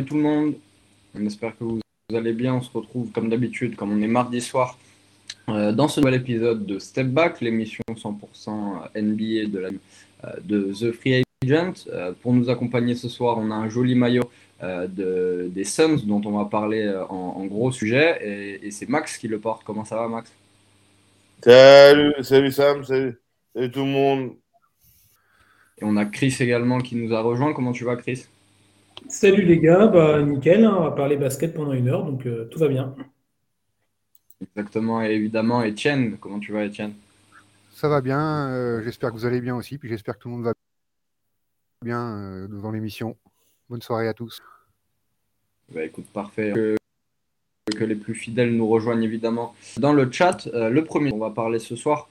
salut tout le monde. On espère que vous allez bien. On se retrouve comme d'habitude, comme on est mardi soir, euh, dans ce nouvel épisode de Step Back, l'émission 100% NBA de, la, euh, de The Free Agent. Euh, pour nous accompagner ce soir, on a un joli maillot de, des Suns dont on va parler en, gros sujet. Et, et c'est Max qui le porte. Comment ça va, Max? Salut, salut Sam, salut, salut tout le monde. Et on a Chris également qui nous a rejoint. Comment tu vas, Chris? Salut les gars, bah nickel, hein, on va parler basket pendant une heure, donc euh, tout va bien. Exactement, et évidemment, Etienne, comment tu vas, Etienne Ça va bien, euh, j'espère que vous allez bien aussi, puis j'espère que tout le monde va bien euh, devant l'émission. Bonne soirée à tous. Bah écoute, parfait. Que, que, les plus fidèles nous rejoignent évidemment dans le chat. le premier, on va parler ce soir,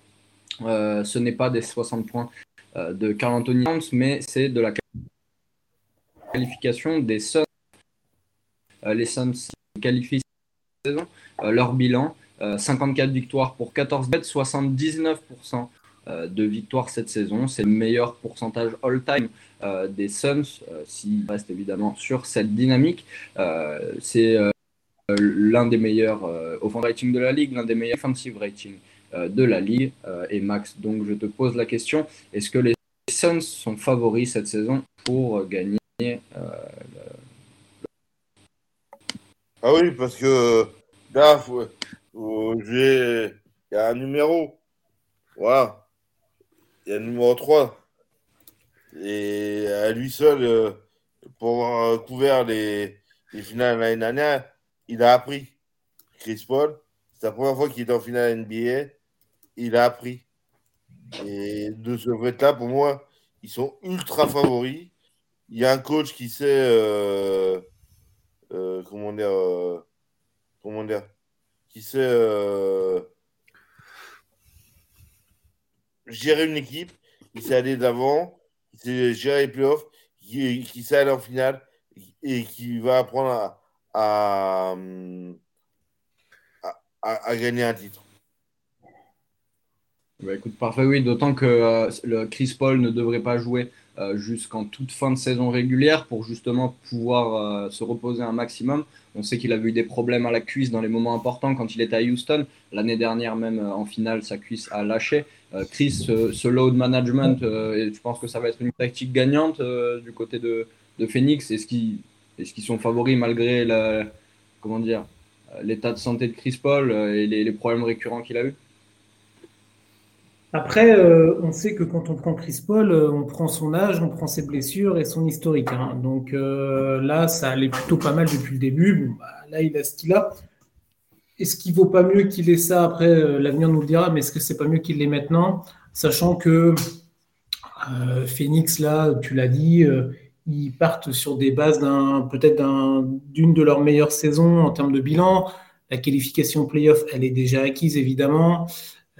ce n'est pas des 60 points de Carl Anthony Towns, mais c'est de la qualification des Suns. Euh, les Suns qualifient cette saison. Euh, leur bilan 54 euh, victoires pour 14 bêtes, 79% de victoires cette saison. C'est le meilleur pourcentage all-time des Suns, s'ils restent évidemment sur cette dynamique. c'est l'un des meilleurs offensive rating de la ligue, l'un des meilleurs offensive rating de la ligue. et Max, donc je te pose la question, est-ce que les Suns sont favoris cette saison pour gagner euh, ah oui, parce que là, il y a un numéro. Voilà. Il y a le numéro 3. Et à lui seul, euh, pour avoir couvert les, finales l'année dernière, il a appris. Chris Paul, c'est la première fois qu'il est en finale NBA. Il a appris. Et de ce fait-là, pour moi, ils sont ultra favoris il y a un coach qui sait euh, euh, comment dire euh, comment dire qui sait gérer une équipe, qui sait aller d'avant, qui sait gérer les playoffs, qui, sait aller en finale et qui va apprendre à, à, gagner un titre. Bah écoute, parfait, oui, d'autant que le Chris Paul ne devrait pas jouer jusqu'en toute fin de saison régulière pour justement pouvoir euh, se reposer un maximum. On sait qu'il a eu des problèmes à la cuisse dans les moments importants quand il était à Houston. L'année dernière, même euh, en finale, sa cuisse a lâché. Chris, ce, load management, et je pense que ça va être une tactique gagnante du côté de, Phoenix. Est-ce qu'ils est sont favoris malgré la, comment dire, l'état de santé de Chris Paul et les problèmes récurrents qu'il a eu? Après, euh, on sait que quand on prend Chris Paul, euh, on prend son âge, on prend ses blessures et son historique. Hein. Donc euh, là, ça allait plutôt pas mal depuis le début. Bah, là, il a ce qu'il a. Est-ce qu'il vaut pas mieux qu'il ait ça Après, l'avenir nous le dira, mais est-ce que c'est pas mieux qu'il l'ait maintenant Sachant que Phoenix, là, tu l'as dit, ils partent sur des bases d'un peut-être d'une de leurs meilleures saisons en termes de bilan. La qualification playoff, elle est déjà acquise, évidemment.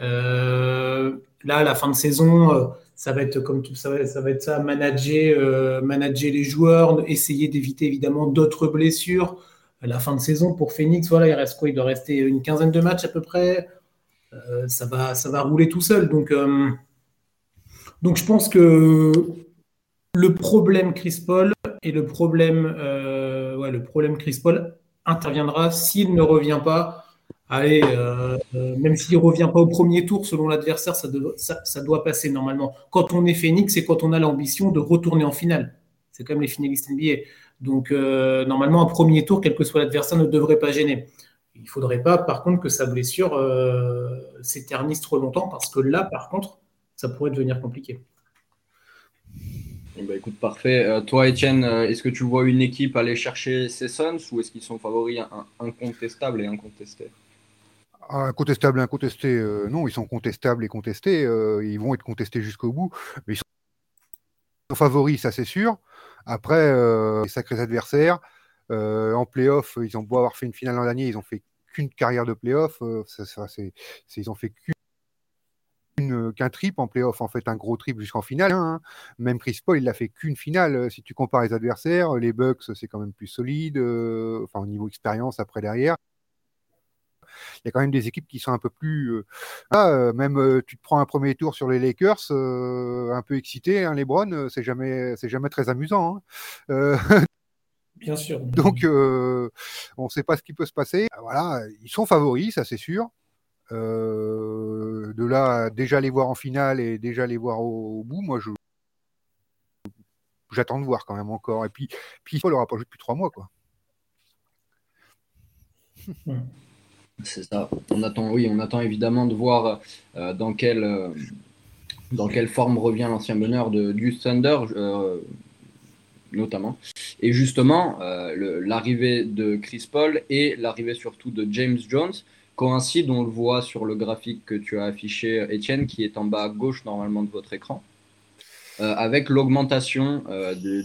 Euh, là, la fin de saison, euh, ça va être comme tout ça, ça va être ça, manager, euh, manager les joueurs, essayer d'éviter évidemment d'autres blessures. La fin de saison pour Phoenix, voilà, il reste quoi? Il doit rester une quinzaine de matchs à peu près. ça va, ça va rouler tout seul. Donc, donc je pense que le problème Chris Paul et le problème, ouais, le problème Chris Paul interviendra s'il ne revient pas allez, euh, euh, même s'il ne revient pas au premier tour selon l'adversaire, ça, doit passer normalement. Quand on est Phoenix, c'est quand on a l'ambition de retourner en finale. C'est comme les finalistes NBA. Donc, euh, normalement, un premier tour, quel que soit l'adversaire, ne devrait pas gêner. Il ne faudrait pas, par contre, que sa blessure s'éternise trop longtemps, parce que là, par contre, ça pourrait devenir compliqué. Bah, écoute, parfait. toi, Étienne, est-ce que tu vois une équipe aller chercher ces Suns ou est-ce qu'ils sont favoris incontestables et incontestés? Ah, incontestable, incontesté, euh, non, ils sont contestables et contestés. Euh, ils vont être contestés jusqu'au bout. Mais ils sont favoris, ça c'est sûr. Après, euh, les sacrés adversaires. en playoff, ils ont beau avoir fait une finale l'an dernier, ils ont fait qu'une carrière de playoff. Ça, ils ont fait qu'un trip en playoff, en fait, un gros trip jusqu'en finale. Hein. Même Chris Paul, il n'a fait qu'une finale. Si tu compares les adversaires, les Bucks, c'est quand même plus solide, enfin, au niveau expérience après derrière il y a quand même des équipes qui sont un peu plus. Euh, ah, euh, même euh, tu te prends un premier tour sur les Lakers, un peu excité, hein, les Browns, c'est jamais, c'est jamais très amusant. Hein. Bien sûr. Donc, on ne sait pas ce qui peut se passer. Voilà, ils sont favoris, ça c'est sûr. De là, déjà les voir en finale et déjà les voir au, bout, moi je j'attends de voir quand même encore. Et puis, puis Paul n'aura pas joué depuis trois mois, quoi. C'est ça. On attend, oui, on attend évidemment de voir euh, dans, quelle, euh, dans quelle forme revient l'ancien bonheur de Gus Thunder, euh, notamment. Et justement, l'arrivée de Chris Paul et l'arrivée surtout de James Jones coïncident, on le voit sur le graphique que tu as affiché, Étienne, qui est en bas à gauche normalement de votre écran. avec l'augmentation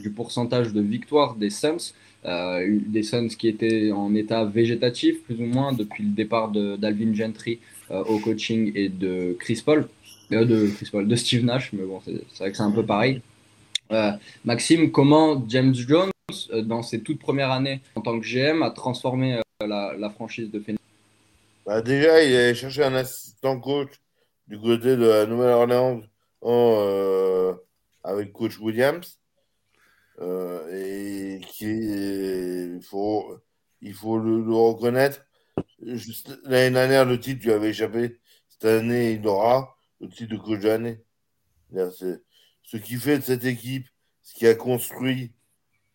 du pourcentage de victoire des Suns, euh, des Suns qui étaient en état végétatif, plus ou moins, depuis le départ d'Alvin Gentry euh, au coaching et de Chris Paul, euh, de Chris Paul, de Steve Nash, mais bon, c'est vrai que c'est un peu pareil. Maxime, comment James Jones, dans ses toutes premières années en tant que GM, a transformé la, franchise de Phoenix? Bah Déjà, il a cherché un assistant coach du côté de la Nouvelle-Orléans avec coach Williams. Euh, et qui il faut, il faut le, reconnaître. L'année dernière, le titre lui avait échappé. Cette année, il aura le titre de coach de l'année. Ce qui fait de cette équipe, ce qui a construit,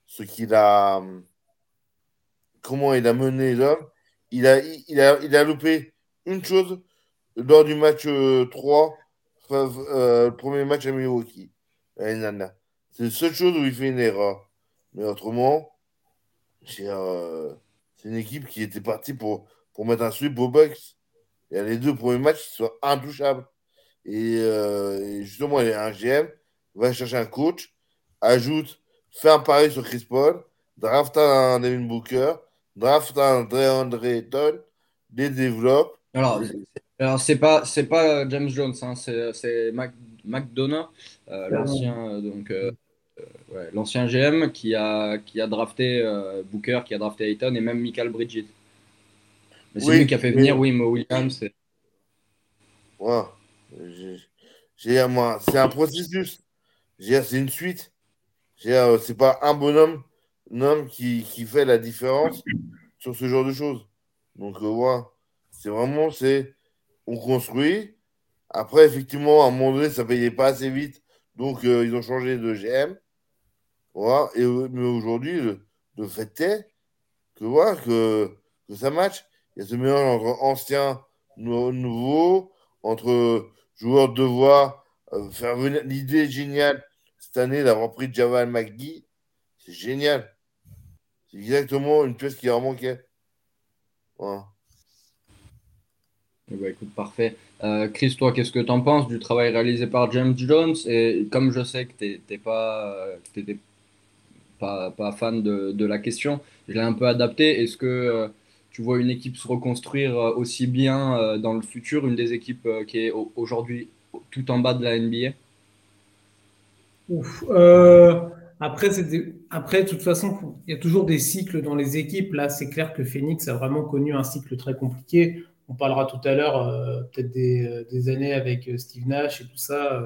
ce qu'il a, comment il a mené l'homme, il a, il, a, il a loupé une chose lors du match 3, euh, euh, le premier match à Milwaukee, dernière. C'est la seule chose où il fait une erreur. Mais autrement, euh, c'est une équipe qui était partie pour, pour mettre un sweep au Bucks. Et les deux premiers matchs, ils sont intouchables. Euh, et, justement, il y a un GM, va chercher un coach, ajoute, fait un pari sur Chris Paul, draft un Devin Booker, draft un DeAndre Ayton, les développe. Alors, alors c'est pas c'est pas James Jones, hein, c'est McDonough, euh, l'ancien donc euh, l'ancien GM qui a, qui a drafté euh, Booker, qui a drafté Ayton et même Michael Bridges. Mais c'est lui qui a fait venir Wim Williams. c'est un processus. C'est une suite. Euh, c'est pas un bonhomme, homme qui, qui, fait la différence sur ce genre de choses. Donc, voilà. C'est vraiment, c'est, on construit. Après, effectivement, à un moment donné, ça payait pas assez vite. Donc, ils ont changé de GM. Et, mais aujourd'hui, le, fait est que, voilà, que, que ça match. Il y a ce mélange entre anciens, nouveaux, entre joueurs de voix, euh, faire venir l'idée géniale cette année d'avoir pris Javal McGee. C'est génial. C'est exactement une pièce qui leur manquait. Voilà. Eh ben, écoute, parfait. Euh, Chris, toi, qu'est-ce que tu en penses du travail réalisé par James Jones? Et comme je sais que tu n'étais pas, pas, pas fan de, de, la question. Je l'ai un peu adapté. Est-ce que euh, tu vois une équipe se reconstruire euh, aussi bien dans le futur, une des équipes qui est aujourd'hui tout en bas de la NBA Ouf, après, après, de toute façon, il y a toujours des cycles dans les équipes. Là, c'est clair que Phoenix a vraiment connu un cycle très compliqué. On parlera tout à l'heure peut-être des, des, années avec Steve Nash et tout ça.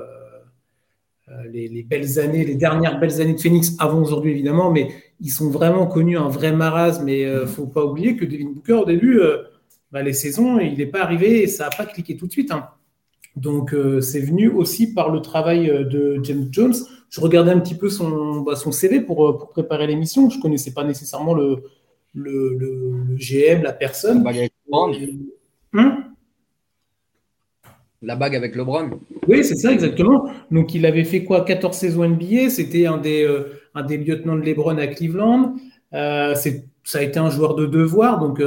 Euh, les, belles années, les dernières belles années de Phoenix avant aujourd'hui évidemment, mais ils sont vraiment connus un vrai marasme. Mais ne euh, faut pas oublier que Devin Booker au début, euh, bah, les saisons, il n'est pas arrivé et ça n'a pas cliqué tout de suite. Hein. Donc c'est venu aussi par le travail de James Jones. Je regardais un petit peu son, bah, son CV pour, pour préparer l'émission. Je ne connaissais pas nécessairement le, le, GM, la personne. La bague avec LeBron. Oui, c'est ça, exactement. Donc, il avait fait quoi? 14 saisons NBA. C'était un, des, euh, un des lieutenants de LeBron à Cleveland. Euh, ça a été un joueur de devoir. Donc,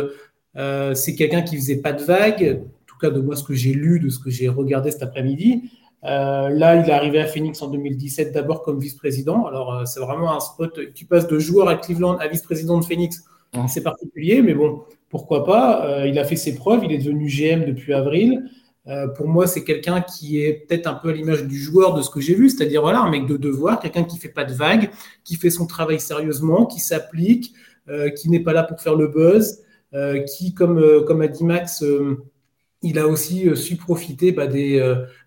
euh, c'est quelqu'un qui faisait pas de vagues. En tout cas, de moi, ce que j'ai lu, de ce que j'ai regardé cet après-midi. Là, il est arrivé à Phoenix en 2017, d'abord comme vice-président. Alors, c'est vraiment un spot qui passe de joueur à Cleveland à vice-président de Phoenix. C'est particulier, mais bon, pourquoi pas? il a fait ses preuves. Il est devenu GM depuis avril. Euh, pour moi, c'est quelqu'un qui est peut-être un peu à l'image du joueur de ce que j'ai vu, c'est-à-dire voilà, un mec de devoir, quelqu'un qui fait pas de vagues, qui fait son travail sérieusement, qui s'applique, euh, qui n'est pas là pour faire le buzz, euh, qui, comme, comme a dit Max, il a aussi su profiter bah, des,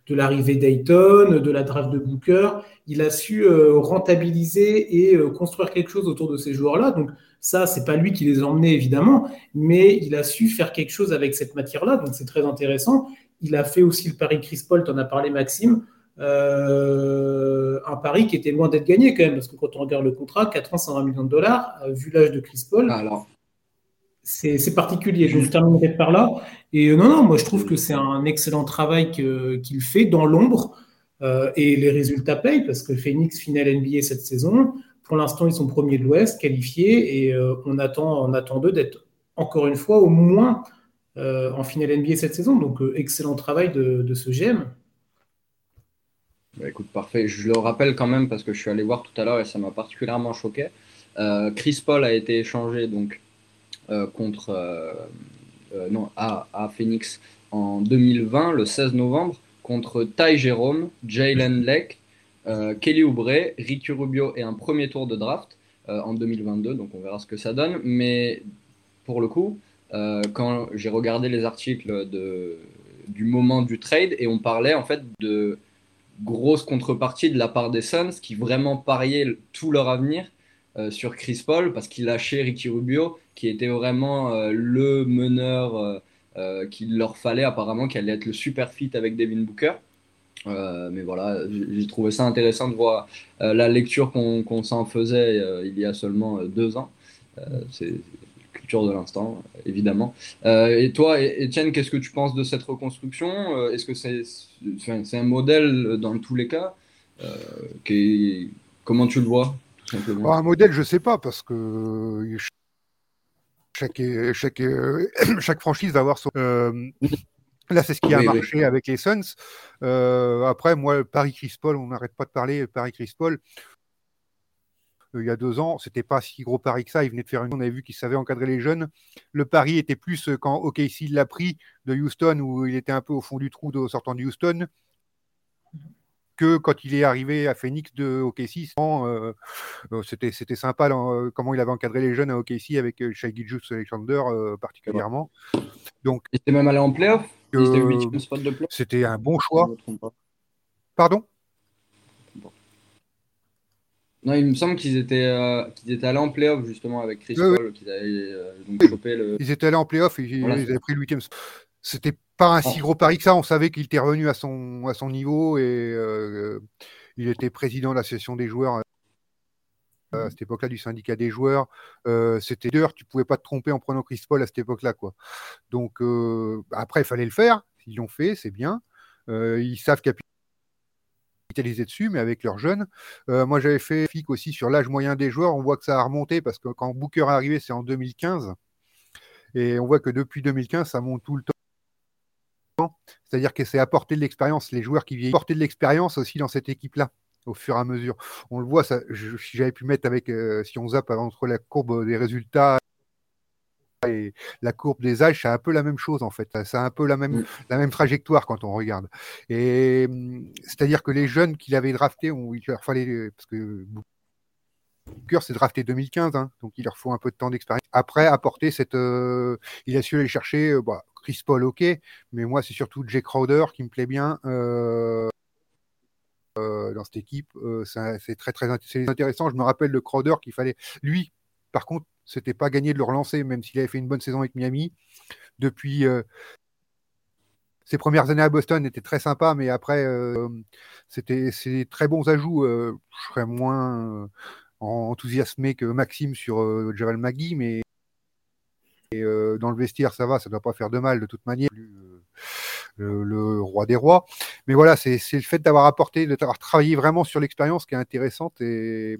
de l'arrivée d'Ayton, de la draft de Booker. Il a su rentabiliser et construire quelque chose autour de ces joueurs-là. Donc ça, c'est pas lui qui les a emmenés évidemment, mais il a su faire quelque chose avec cette matière-là. Donc c'est très intéressant. Il a fait aussi le pari Chris Paul, en as parlé Maxime. Euh, un pari qui était loin d'être gagné quand même, parce que quand on regarde le contrat, 4 ans, 120 millions de dollars, euh, vu l'âge de Chris Paul. C'est particulier. Je terminerai par là. Et euh, non, non, moi je trouve que c'est un excellent travail qu'il fait dans l'ombre. et les résultats payent, parce que Phoenix finale NBA cette saison. Pour l'instant, ils sont premiers de l'Ouest, qualifiés, et on attend, on attend d'eux d'être encore une fois au moins en finale NBA cette saison. Donc, excellent travail de, ce GM. Bah, écoute, parfait. Je le rappelle quand même parce que je suis allé voir tout à l'heure et ça m'a particulièrement choqué. Euh, Chris Paul a été échangé donc euh, contre euh, non à, à, Phoenix en 2020, le 16 novembre, contre Ty Jerome, Jalen Leck, Kelly Oubre, Ricky Rubio et un premier tour de draft en 2022. Donc on verra ce que ça donne. Mais pour le coup, quand j'ai regardé les articles de, du moment du trade et on parlait en fait de grosse contrepartie de la part des Suns qui vraiment pariaient tout leur avenir euh, sur Chris Paul parce qu'il lâchait Ricky Rubio qui était vraiment euh, le meneur euh, qu'il leur fallait apparemment qui allait être le super fit avec Devin Booker. mais voilà, j'ai trouvé ça intéressant de voir la lecture qu'on s'en faisait il y a seulement deux ans. C'est de l'instant, évidemment. Et toi, Étienne, qu'est-ce que tu penses de cette reconstruction? Est-ce que c'est un modèle dans tous les cas? Qui Comment tu le vois? Simplement Un modèle, je sais pas, parce que chaque, chaque, chaque franchise va avoir son. Là, c'est ce qui a marché avec les Suns. après, moi, Paris Chris Paul, on n'arrête pas de parler Paris Chris Paul. Euh, il y a deux ans, c'était pas si gros pari que ça. Il venait de faire une. On avait vu qu'il savait encadrer les jeunes. Le pari était plus euh, quand OKC l'a pris de Houston, où il était un peu au fond du trou de, sortant de Houston, que quand il est arrivé à Phoenix de OKC. Euh, c'était, c'était sympa comment il avait encadré les jeunes à OKC avec Shai Gilgeous Alexander particulièrement. Donc, il était même allé en playoff? C'était un bon choix. Pardon? Non, il me semble qu'ils étaient, euh, qu'ils étaient allés en playoff justement avec Chris Paul, qu'ils avaient euh, donc chopé le. Ils étaient allés en playoff et ils avaient pris le huitième. C'était pas un si gros pari que ça. On savait qu'il était revenu à son, à son niveau et euh, il était président de l'association des joueurs à cette époque-là du syndicat des joueurs. C'était dur, tu pouvais pas te tromper en prenant Chris Paul à cette époque-là, quoi. Donc après, il fallait le faire. Ils l'ont fait, c'est bien. ils savent capitaliser dessus, mais avec leurs jeunes. Euh, moi, j'avais fait FIC aussi sur l'âge moyen des joueurs. On voit que ça a remonté parce que quand Booker est arrivé, c'est en 2015. Et on voit que depuis 2015, ça monte tout le temps. C'est-à-dire que c'est apporter de l'expérience. Les joueurs qui viennent apporter de l'expérience aussi dans cette équipe-là au fur et à mesure. On le voit, ça, si j'avais pu mettre avec, euh, si on zappe entre la courbe des résultats et la courbe des âges, c'est un peu la même chose en fait. C'est un peu la même, mm. la même trajectoire quand on regarde. Et c'est-à-dire que les jeunes qu'il avait draftés, il leur fallait parce que S'est drafté 2015, hein, donc il leur faut un peu de temps d'expérience. Après, apporter cette, euh, il a su aller chercher euh, bah, Chris Paul, ok, mais moi c'est surtout Jake Crowder qui me plaît bien. Euh, dans cette équipe, c'est très très intéressant. Je me rappelle de Crowder qu'il fallait, lui, par contre, c'était pas gagné de le relancer, même s'il avait fait une bonne saison avec Miami. Depuis ses premières années à Boston étaient très sympas, mais après, c'était c'est très bons ajouts. Je serais moins enthousiasmé que Maxime sur Javal Magui, mais dans le vestiaire, ça va, ça ne doit pas faire de mal de toute manière. Le, le, roi des rois. Mais voilà, c'est le fait d'avoir apporté, d'avoir travaillé vraiment sur l'expérience qui est intéressante et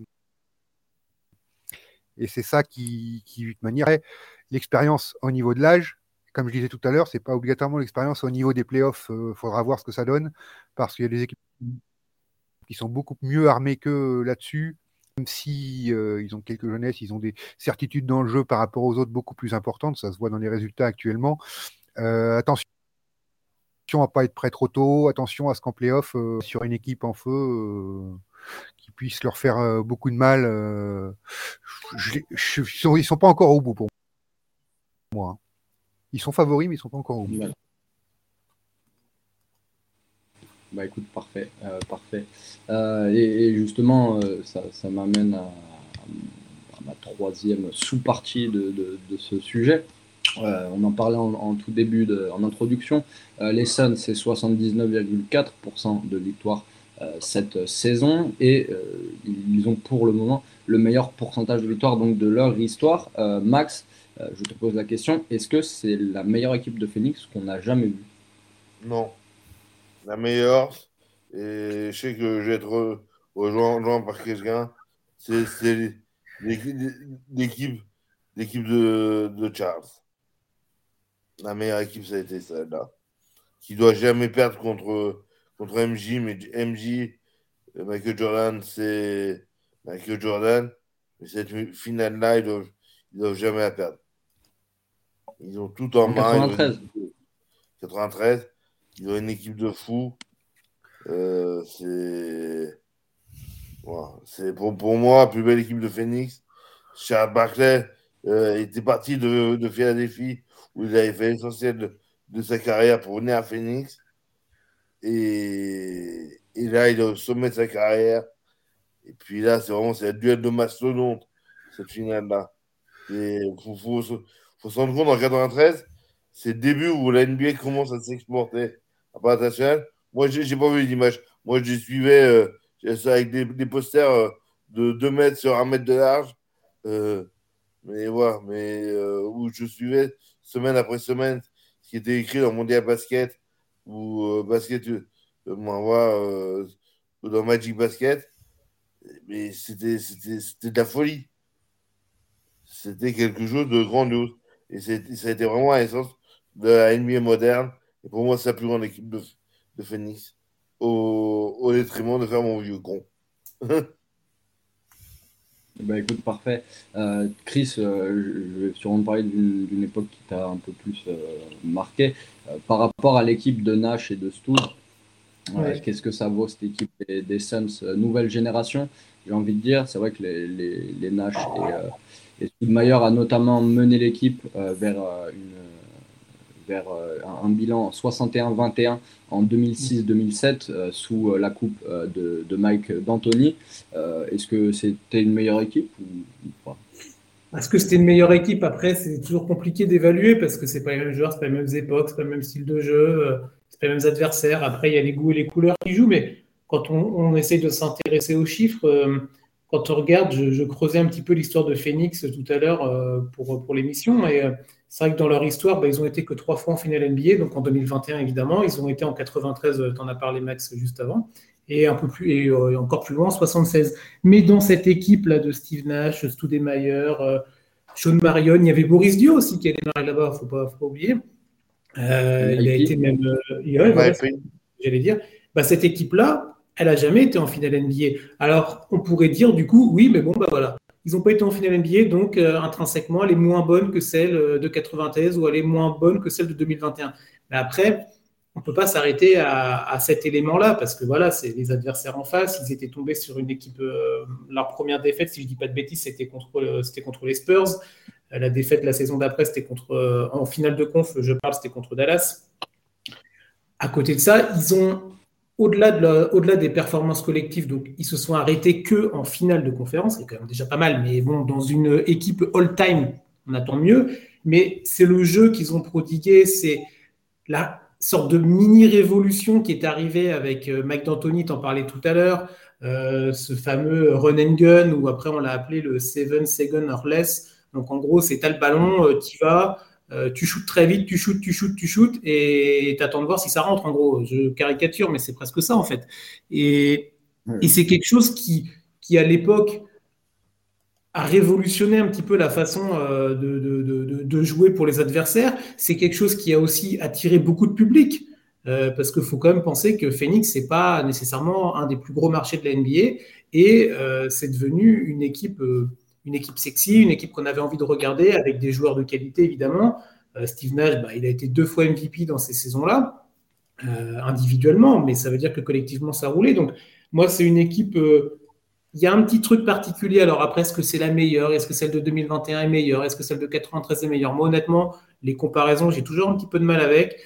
et c'est ça qui, qui manierait l'expérience au niveau de l'âge. Comme je disais tout à l'heure, c'est pas obligatoirement l'expérience au niveau des playoffs. Il euh, faudra voir ce que ça donne parce qu'il y a des équipes qui sont beaucoup mieux armées que là-dessus. Même si euh, ils ont quelques jeunesses, ils ont des certitudes dans le jeu par rapport aux autres beaucoup plus importantes. Ça se voit dans les résultats actuellement. Euh, attention à pas être prêt trop tôt. Attention à ce qu'en playoff, sur une équipe en feu, qui puisse leur faire euh, beaucoup de mal. Euh, ils, sont, sont pas encore au bout pour moi. Ils sont favoris, mais ils sont pas encore au bout. Bah écoute, parfait, euh, parfait. Euh, et, justement, euh, ça, m'amène à, ma troisième sous-partie de, ce sujet. on en parlait en, tout début, de, en introduction. les Suns, c'est 79,4% de victoire cette saison et ils ont pour le moment le meilleur pourcentage de victoire donc de leur histoire. Max, je te pose la question, est-ce que c'est la meilleure équipe de Phoenix qu'on a jamais vue? Non la meilleure, et je sais que je vais être rejoint, par quelqu'un, c'est l'équipe de, de Charles. La meilleure équipe, ça a été celle-là. Qui doit jamais perdre contre, contre MJ, mais MJ, Michael Jordan, c'est Michael Jordan. Mais cette finale-là, ils doivent, doivent jamais la perdre. Ils ont tout en main. 93. 93. Ils ont une équipe de fous. Euh, c'est. c'est pour, pour, moi la plus belle équipe de Phoenix. Charles Barclay euh, était parti de, de Philadelphie où il avait fait l'essentiel de, sa carrière pour venir à Phoenix. Et, et, là, il est au sommet de sa carrière. Et puis là, c'est vraiment c'est un duel de mastodonte, cette finale-là. Il faut, faut, faut, se rendre compte en 93, c'est le début où la NBA commence à s'exporter à Moi, j'ai pas vu l'image. Moi, je suivais euh, avec des, des posters euh, de 2 mètres sur 1 mètre de large. Euh, mais voilà, mais euh, où je suivais semaine après semaine ce qui était écrit dans Mondial Basket ou Basket, moi, dans Magic Basket. Mais c'était de la folie. C'était quelque chose de grandiose. Et ça a été vraiment l'essence de la NBA moderne. Et pour moi, c'est la plus grande équipe de, de Phoenix, au, au, détriment de faire mon vieux con. bah écoute, parfait. Euh, Chris, euh, je vais sûrement parler d'une époque qui t'a un peu plus euh, marqué. par rapport à l'équipe de Nash et de Stu, qu'est-ce que ça vaut cette équipe des, Suns nouvelle génération? J'ai envie de dire, c'est vrai que les, les, les Nash et, et Stoudemire a notamment mené l'équipe vers une vers euh, un, bilan 61-21 en 2006-2007 euh, sous euh, la coupe de, Mike D'Antoni. Est-ce que c'était une meilleure équipe ou, pas? Est-ce que c'était une meilleure équipe Après, c'est toujours compliqué d'évaluer parce que c'est pas les mêmes joueurs, c'est pas les mêmes époques, c'est pas le même style de jeu, c'est pas les mêmes adversaires. Après, il y a les goûts et les couleurs qui jouent, mais quand on, on essaye de s'intéresser aux chiffres, quand on regarde, je, creusais un petit peu l'histoire de Phoenix tout à l'heure pour, pour l'émission et c'est vrai que dans leur histoire, bah, ils ont été que trois fois en finale NBA, donc en 2021 évidemment. Ils ont été en 93, tu en as parlé Max juste avant, et un peu plus et euh, encore plus loin en 76. Mais dans cette équipe là de Steve Nash, Studemeyer, euh, Sean Marion, il y avait Boris Dio aussi qui a démarré là-bas, faut pas, faut pas oublier. Euh, il a été même, j'allais dire, bah, cette équipe là, elle a jamais été en finale NBA. Alors on pourrait dire du coup, oui, mais bon bah voilà, ils n'ont pas été en finale NBA, donc euh, intrinsèquement, elle est moins bonne que celle euh, de 93 ou elle est moins bonne que celle de 2021. Mais après, on ne peut pas s'arrêter à, cet élément-là parce que voilà, c'est les adversaires en face. Ils étaient tombés sur une équipe. Euh, leur première défaite, si je ne dis pas de bêtises, c'était contre, c'était contre les Spurs. la défaite la saison d'après, c'était contre. en finale de conf, je parle, c'était contre Dallas. À côté de ça, ils ont au-delà de au-delà des performances collectives, donc ils se sont arrêtés que en finale de conférence, c'est quand même déjà pas mal, mais bon, dans une équipe all-time, on attend mieux. Mais c'est le jeu qu'ils ont prodigué, c'est la sorte de mini-révolution qui est arrivée avec euh, Mike D'Antoni, t'en parlais tout à l'heure, euh, ce fameux run and gun, ou après on l'a appelé le seven second or less. Donc en gros, c'est t'as le ballon, euh, tu vas, euh, tu shootes très vite, tu shootes, tu shootes, tu shootes, et tu attends de voir si ça rentre, en gros. Je caricature, mais c'est presque ça, en fait. Et, c'est quelque chose qui, qui à l'époque, a révolutionné un petit peu la façon euh, de, jouer pour les adversaires. C'est quelque chose qui a aussi attiré beaucoup de public, euh, parce qu'il faut quand même penser que Phoenix, c'est pas nécessairement un des plus gros marchés de la NBA, et c'est devenu une équipe une équipe sexy, une équipe qu'on avait envie de regarder avec des joueurs de qualité évidemment. Euh, Steve Nash, bah, il a été deux fois MVP dans ces saisons-là, euh, individuellement, mais ça veut dire que collectivement ça roulait. Donc moi, c'est une équipe. Euh, il y a un petit truc particulier. Alors après, est-ce que c'est la meilleure? Est-ce que celle de 2021 est meilleure? Est-ce que celle de 93 est meilleure? Moi, honnêtement, les comparaisons, j'ai toujours un petit peu de mal avec.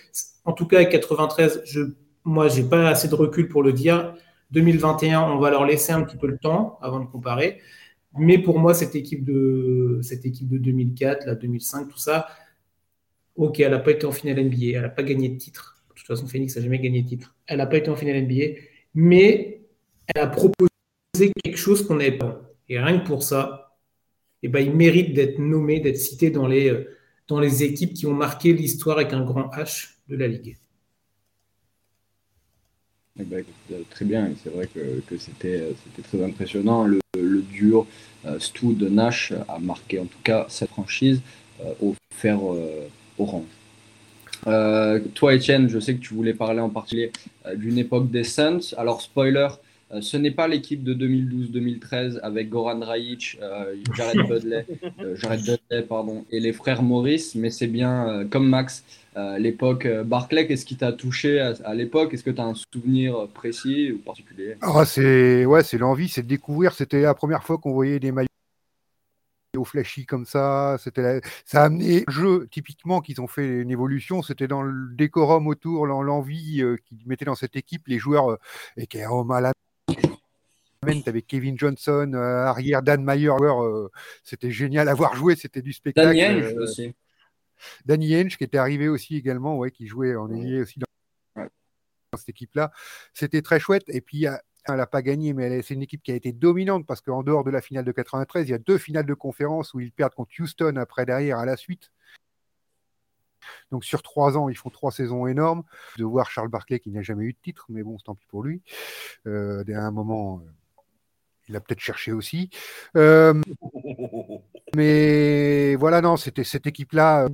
En tout cas, avec 93, je moi, j'ai pas assez de recul pour le dire. 2021, on va leur laisser un petit peu le temps avant de comparer. Mais pour moi, cette équipe de, cette équipe de 2004, la 2005, tout ça, ok, elle n'a pas été en finale NBA, elle n'a pas gagné de titre. De toute façon, Phoenix n'a jamais gagné de titre. Elle n'a pas été en finale NBA, mais elle a proposé quelque chose qu'on n'avait pas. Et rien que pour ça, eh ben, il mérite d'être nommé, d'être cité dans les, dans les équipes qui ont marqué l'histoire avec un grand H de la Ligue. Eh ben, euh, très bien, c'est vrai que, que c'était très impressionnant. Le, le dur euh, Nash a marqué en tout cas cette franchise euh, au fer orange. toi, Etienne, je sais que tu voulais parler en particulier d'une époque des Suns. Alors, spoiler, euh, ce n'est pas l'équipe de 2012-2013 avec Goran Dragic, euh, Jared Dudley, euh, Jared Dudley pardon, et les frères Maurice, mais c'est bien comme Max, l'époque Barclay. Qu'est-ce qui t'a touché à, l'époque? Est-ce que tu as un souvenir précis ou particulier? Ah, c'est ouais, c'est l'envie, c'est de découvrir. C'était la première fois qu'on voyait des maillots au flashy comme ça. C'était ça a amené un jeu typiquement qu'ils ont fait une évolution. C'était dans le décorum autour, l'envie qu'ils mettaient dans cette équipe, les joueurs et qui à avec Kevin Johnson, euh, arrière Dan Mayer, euh, c'était génial à voir jouer, c'était du spectacle. Danny Henge euh, aussi. Danny Henge qui était arrivé aussi également, ouais, qui jouait en ailier aussi dans, cette équipe-là. C'était très chouette. Et puis, elle n'a pas gagné, mais c'est une équipe qui a été dominante parce qu'en dehors de la finale de 93, il y a deux finales de conférence où ils perdent contre Houston après derrière à la suite. Donc sur trois ans, ils font trois saisons énormes. De voir Charles Barclay qui n'a jamais eu de titre, mais bon, c'est tant pis pour lui. Euh, à un moment, euh, il a peut-être cherché aussi. Euh, mais voilà, non, c'était cette équipe-là.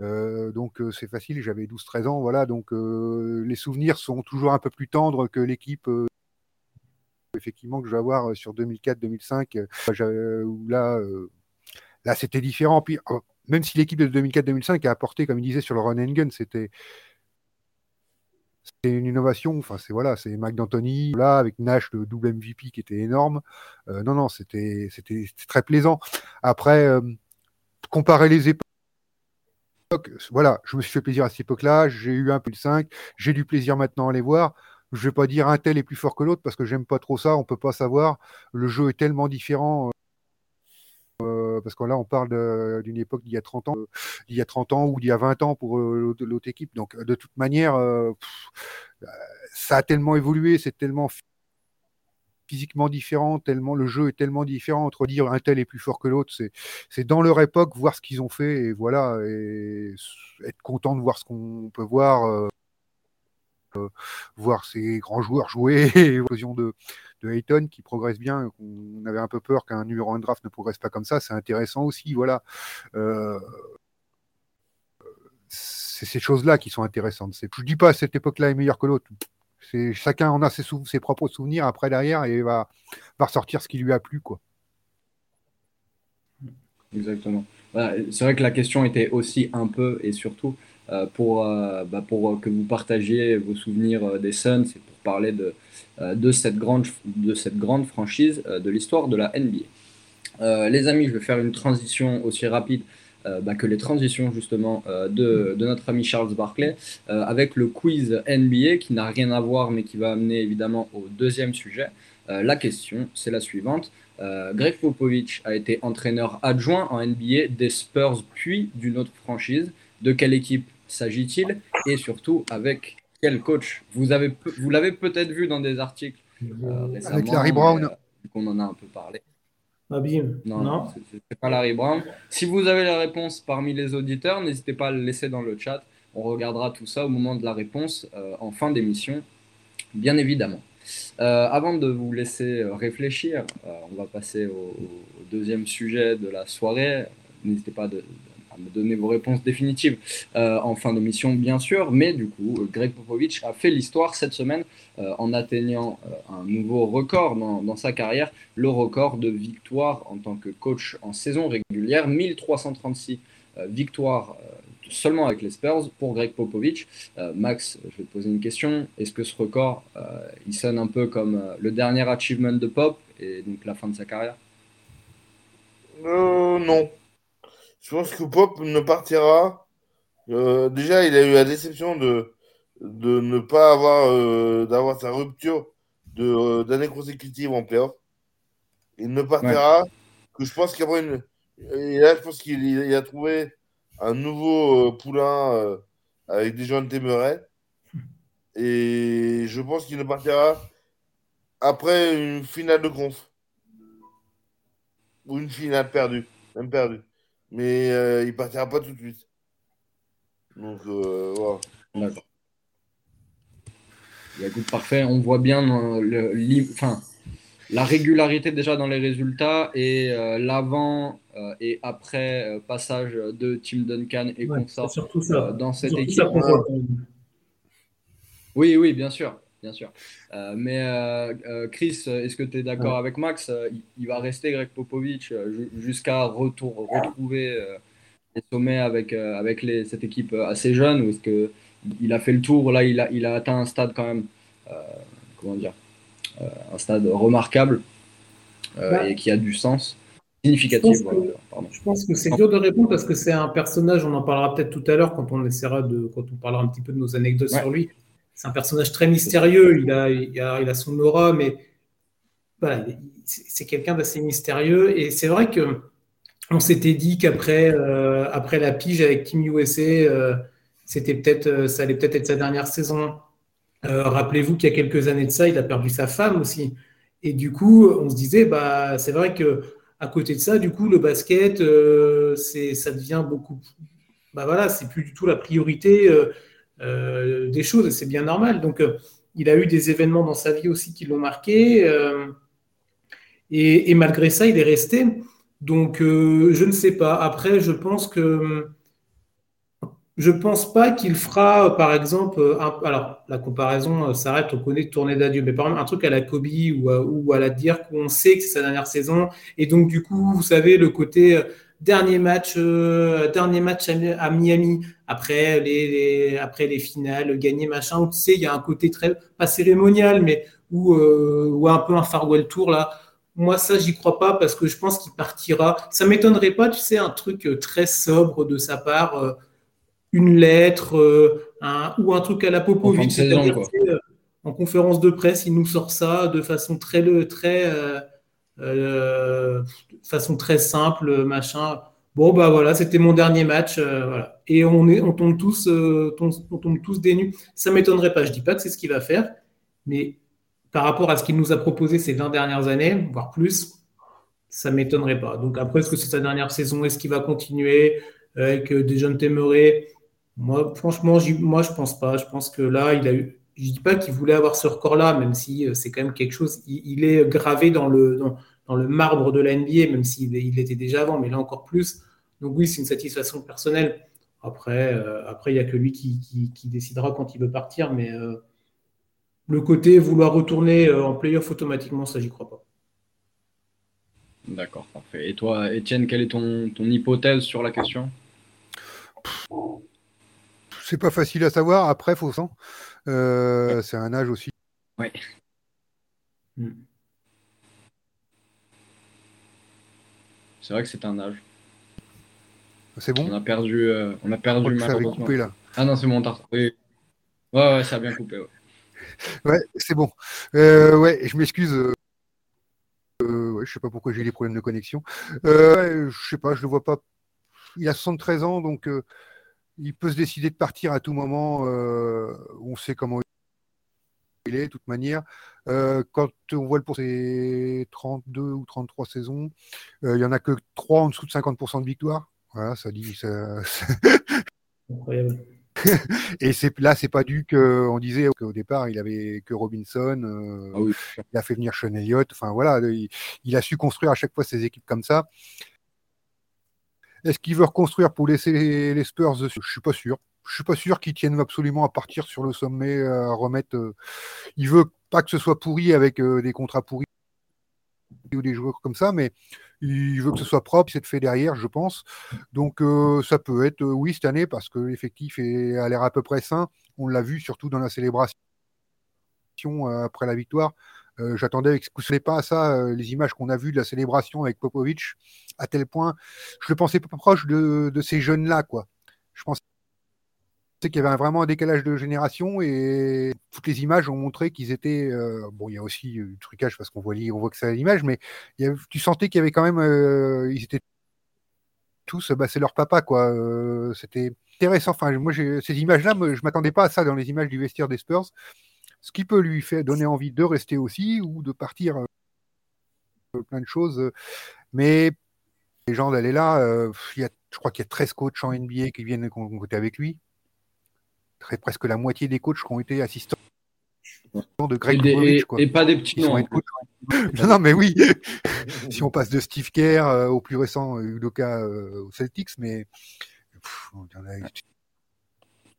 Euh, donc c'est facile, j'avais 12-13 ans, voilà, donc les souvenirs sont toujours un peu plus tendres que l'équipe effectivement que je vais avoir sur 2004-2005, là, là c'était différent. Puis oh, même si l'équipe de 2004-2005 a apporté, comme il disait sur le run and gun, c'était une innovation. C'est voilà, c'est Mike D'Antoni avec Nash le double MVP qui était énorme. Euh, non, non, c'était très plaisant. Après, euh, comparer les époques. Voilà, je me suis fait plaisir à cette époque-là. J'ai eu un peu de 5. J'ai du plaisir maintenant à les voir. Je vais pas dire un tel est plus fort que l'autre parce que j'aime pas trop ça. On peut pas savoir. Le jeu est tellement différent. Euh, parce que là, on parle d'une époque d'il y a 30 ans, euh, il y a 30 ans ou d'il y a 20 ans pour euh, l'autre équipe. Donc, de toute manière, ça a tellement évolué, c'est tellement physiquement différent, tellement le jeu est tellement différent entre dire un tel est plus fort que l'autre. C'est dans leur époque voir ce qu'ils ont fait et voilà, et être content de voir ce qu'on peut voir. Voir ces grands joueurs jouer, l'occasion de, de Hayton qui progresse bien. On avait un peu peur qu'un numéro 1 draft ne progresse pas comme ça. C'est intéressant aussi. Voilà. Euh, c'est ces choses-là qui sont intéressantes. Je ne dis pas à cette époque-là est meilleure que l'autre. Chacun en a ses, propres souvenirs après derrière et va, ressortir ce qui lui a plu. Quoi. Exactement. c'est vrai que la question était aussi un peu et surtout euh, pour, euh, bah, pour que vous partagiez vos souvenirs des Suns et pour parler de, euh, de, cette grande, de cette grande franchise euh, de l'histoire de la NBA. Euh, les amis, je vais faire une transition aussi rapide bah, que les transitions justement de, de, notre ami Charles Barclay avec le quiz NBA qui n'a rien à voir mais qui va amener évidemment au deuxième sujet. la question, c'est la suivante. Greg Popovich a été entraîneur adjoint en NBA des Spurs puis d'une autre franchise. De quelle équipe s'agit-il Et surtout avec quel coach Vous avez, vous l'avez peut-être vu dans des articles euh, récemment. Avec Larry Brown. Euh, on en a un peu parlé. Abim. Non, non. c'est pas Larry Brown. Si vous avez la réponse parmi les auditeurs, n'hésitez pas à le laisser dans le chat. On regardera tout ça au moment de la réponse euh, en fin d'émission, bien évidemment. avant de vous laisser réfléchir, on va passer au, deuxième sujet de la soirée. N'hésitez pas de, me donner vos réponses définitives euh, en fin d'émission, bien sûr. Mais du coup, euh, Greg Popovich a fait l'histoire cette semaine euh, en atteignant un nouveau record dans, sa carrière, le record de victoires en tant que coach en saison régulière, 1336 victoires seulement avec les Spurs pour Greg Popovich. Max, je vais te poser une question. Est-ce que ce record, il sonne un peu comme le dernier achievement de Pop et donc la fin de sa carrière? Non. Je pense que Pop ne partira. Euh, déjà, il a eu la déception de, de ne pas avoir euh, d'avoir sa rupture de d'année consécutive en playoff. Il ne partira que je pense qu'après une et là je pense qu'il a trouvé un nouveau poulain avec des gens de Témeret. Et je pense qu'il ne partira après une finale de conf. Ou une finale perdue. Même perdue. Mais euh, il partira pas tout de suite. Donc, euh, voilà. D'accord. Écoute, parfait. On voit bien le, enfin, la régularité déjà dans les résultats et euh, l'avant euh, et après passage de Tim Duncan et ouais, surtout ça. dans cette équipe. oui, oui, bien sûr bien sûr. Euh, mais euh, euh, Chris, est-ce que tu es d'accord avec Max il, va rester Greg Popovich jusqu'à retour, retrouver les sommets avec, avec les, cette équipe assez jeune ou est-ce qu'il a fait le tour Là, il a, il a atteint un stade quand même, comment dire, un stade remarquable bah. et qui a du sens. Significatif. Je pense, que, c'est dur de répondre parce que c'est un personnage, on en parlera peut-être tout à l'heure quand on essaiera de, quand on parlera un petit peu de nos anecdotes sur lui c'est un personnage très mystérieux. Il a, il a, son aura, mais c'est quelqu'un d'assez mystérieux. Et c'est vrai que on s'était dit qu'après euh, après la pige avec Team USA, euh, c'était peut-être, euh, ça allait peut-être être sa dernière saison. Rappelez-vous qu'il y a quelques années de ça, il a perdu sa femme aussi. Et du coup, on se disait, bah, c'est vrai que à côté de ça, du coup, le basket, c'est, ça devient beaucoup. Bah voilà, c'est plus du tout la priorité. Euh, des choses, et c'est bien normal. Donc, euh, il a eu des événements dans sa vie aussi qui l'ont marqué, euh, et, malgré ça, il est resté. Donc, je ne sais pas. Après, je pense que je pense pas qu'il fera, par exemple, alors la comparaison s'arrête, on connaît tournée d'adieu, mais par exemple un truc à la Kobe ou à, ou à la dire qu'on sait que c'est sa dernière saison, et donc du coup, vous savez, le côté dernier match, euh, dernier match à, Miami, après les, après les finales, gagner machin, où tu sais, il y a un côté très, pas cérémonial, mais où, euh, ou un peu un farewell tour là. Moi, ça, j'y crois pas parce que je pense qu'il partira. Ça m'étonnerait pas, tu sais, un truc euh, très sobre de sa part, une lettre, ou un truc à la Popovic, en conférence de presse, il nous sort ça de façon très, très, euh, façon très simple, machin. Bon, bah voilà, c'était mon dernier match. Euh. Et on, tombe tous, euh, on, tombe tous des nus. Ça m'étonnerait pas. Je dis pas que c'est ce qu'il va faire, mais par rapport à ce qu'il nous a proposé ces 20 dernières années, voire plus, ça m'étonnerait pas. Donc après, est-ce que c'est sa dernière saison? Est-ce qu'il va continuer avec des jeunes témérés Moi, franchement, moi, je pense pas. Je pense que là, il a eu. Je dis pas qu'il voulait avoir ce record-là, même si c'est quand même quelque chose. Il, est gravé dans le, dans, dans le marbre de la NBA, même s'il il l'était déjà avant, mais là encore plus. Donc oui, c'est une satisfaction personnelle. Après, euh, après il n'y a que lui qui, qui, décidera quand il veut partir, mais euh, le côté vouloir retourner euh, en playoff automatiquement, ça, j'y crois pas. D'accord, parfait. Et toi, Étienne, quelle est ton, ton hypothèse sur la question? C'est pas facile à savoir. Après, faut sent. C'est un âge aussi. Oui. Hmm. C'est vrai que c'est un âge. C'est bon On a perdu, euh, on a perdu ça coupé, là. Ah non, c'est mon tard. Oui. Ouais, ouais, ça a bien coupé. Ouais, c'est bon. Euh, ouais, je m'excuse. Euh, euh, ouais, je sais pas pourquoi j'ai des problèmes de connexion. Euh, je sais pas, je le vois pas. Il a 73 ans, donc il peut se décider de partir à tout moment. on sait comment il est, de toute manière. Euh, quand on voit le pour ses 32 ou 33 saisons, euh, il n'y en a que 3 en dessous de 50% de victoire. Voilà, ça dit. Ça... Incroyable. Et c'est là, c'est pas dû qu'on disait qu'au départ, il avait que Robinson, euh, ah il a fait venir Sean Elliott. Enfin voilà, il, a su construire à chaque fois ses équipes comme ça. Est-ce qu'il veut reconstruire pour laisser les, Spurs dessus? Je suis pas sûr. Je suis pas sûr qu'ils tiennent absolument à partir sur le sommet, à remettre. il veut pas que ce soit pourri avec euh, des contrats pourris ou des joueurs comme ça, mais il veut que ce soit propre, c'est fait derrière, je pense. Donc euh, ça peut être euh, oui cette année parce que l'effectif a l'air à peu près sain. On l'a vu surtout dans la célébration après la victoire. J'attendais avec ce pas à ça les images qu'on a vues de la célébration avec Popovic à tel point je le pensais pas proche de, ces jeunes là quoi. Je pensais qu'il y avait vraiment un décalage de génération et toutes les images ont montré qu'ils étaient. bon, il y a aussi du trucage parce qu'on voit, on voit que c'est l'image, mais tu sentais qu'il y avait quand même. ils étaient tous, bah, c'est leur papa, quoi. C'était intéressant. Enfin, moi, ces images-là, je m'attendais pas à ça dans les images du vestiaire des Spurs. Ce qui peut lui faire donner envie de rester aussi ou de partir plein de choses. Mais les gens d'aller là, il y a, je crois qu'il y a 13 coachs en NBA qui viennent côté avec lui. Très, presque la moitié des coachs qui ont été assistants de Greg et, et, pas des petits noms. non, mais oui. si on passe de Steve Kerr euh, au plus récent Udoka euh, aux Celtics, mais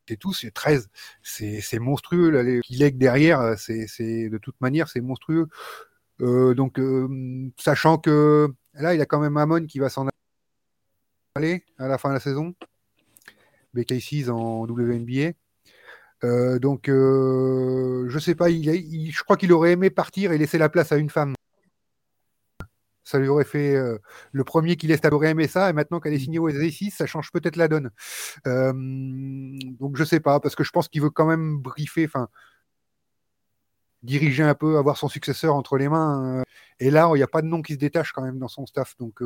c'est tout, c'est 13. C'est monstrueux. Là, les derrière, euh, c'est de toute manière, c'est monstrueux. donc, sachant que là, il a quand même Amon qui va s'en aller à la fin de la saison. BK6 en WNBA. Euh, donc, euh, je sais pas, il, je crois qu'il aurait aimé partir et laisser la place à une femme. Ça lui aurait fait euh, le premier qui laisse, aimé ça, et maintenant qu'elle est signée au S6, ça change peut-être la donne. donc, je sais pas, parce que je pense qu'il veut quand même briefer, enfin, diriger un peu, avoir son successeur entre les mains. et là, il n'y a pas de nom qui se détache quand même dans son staff, donc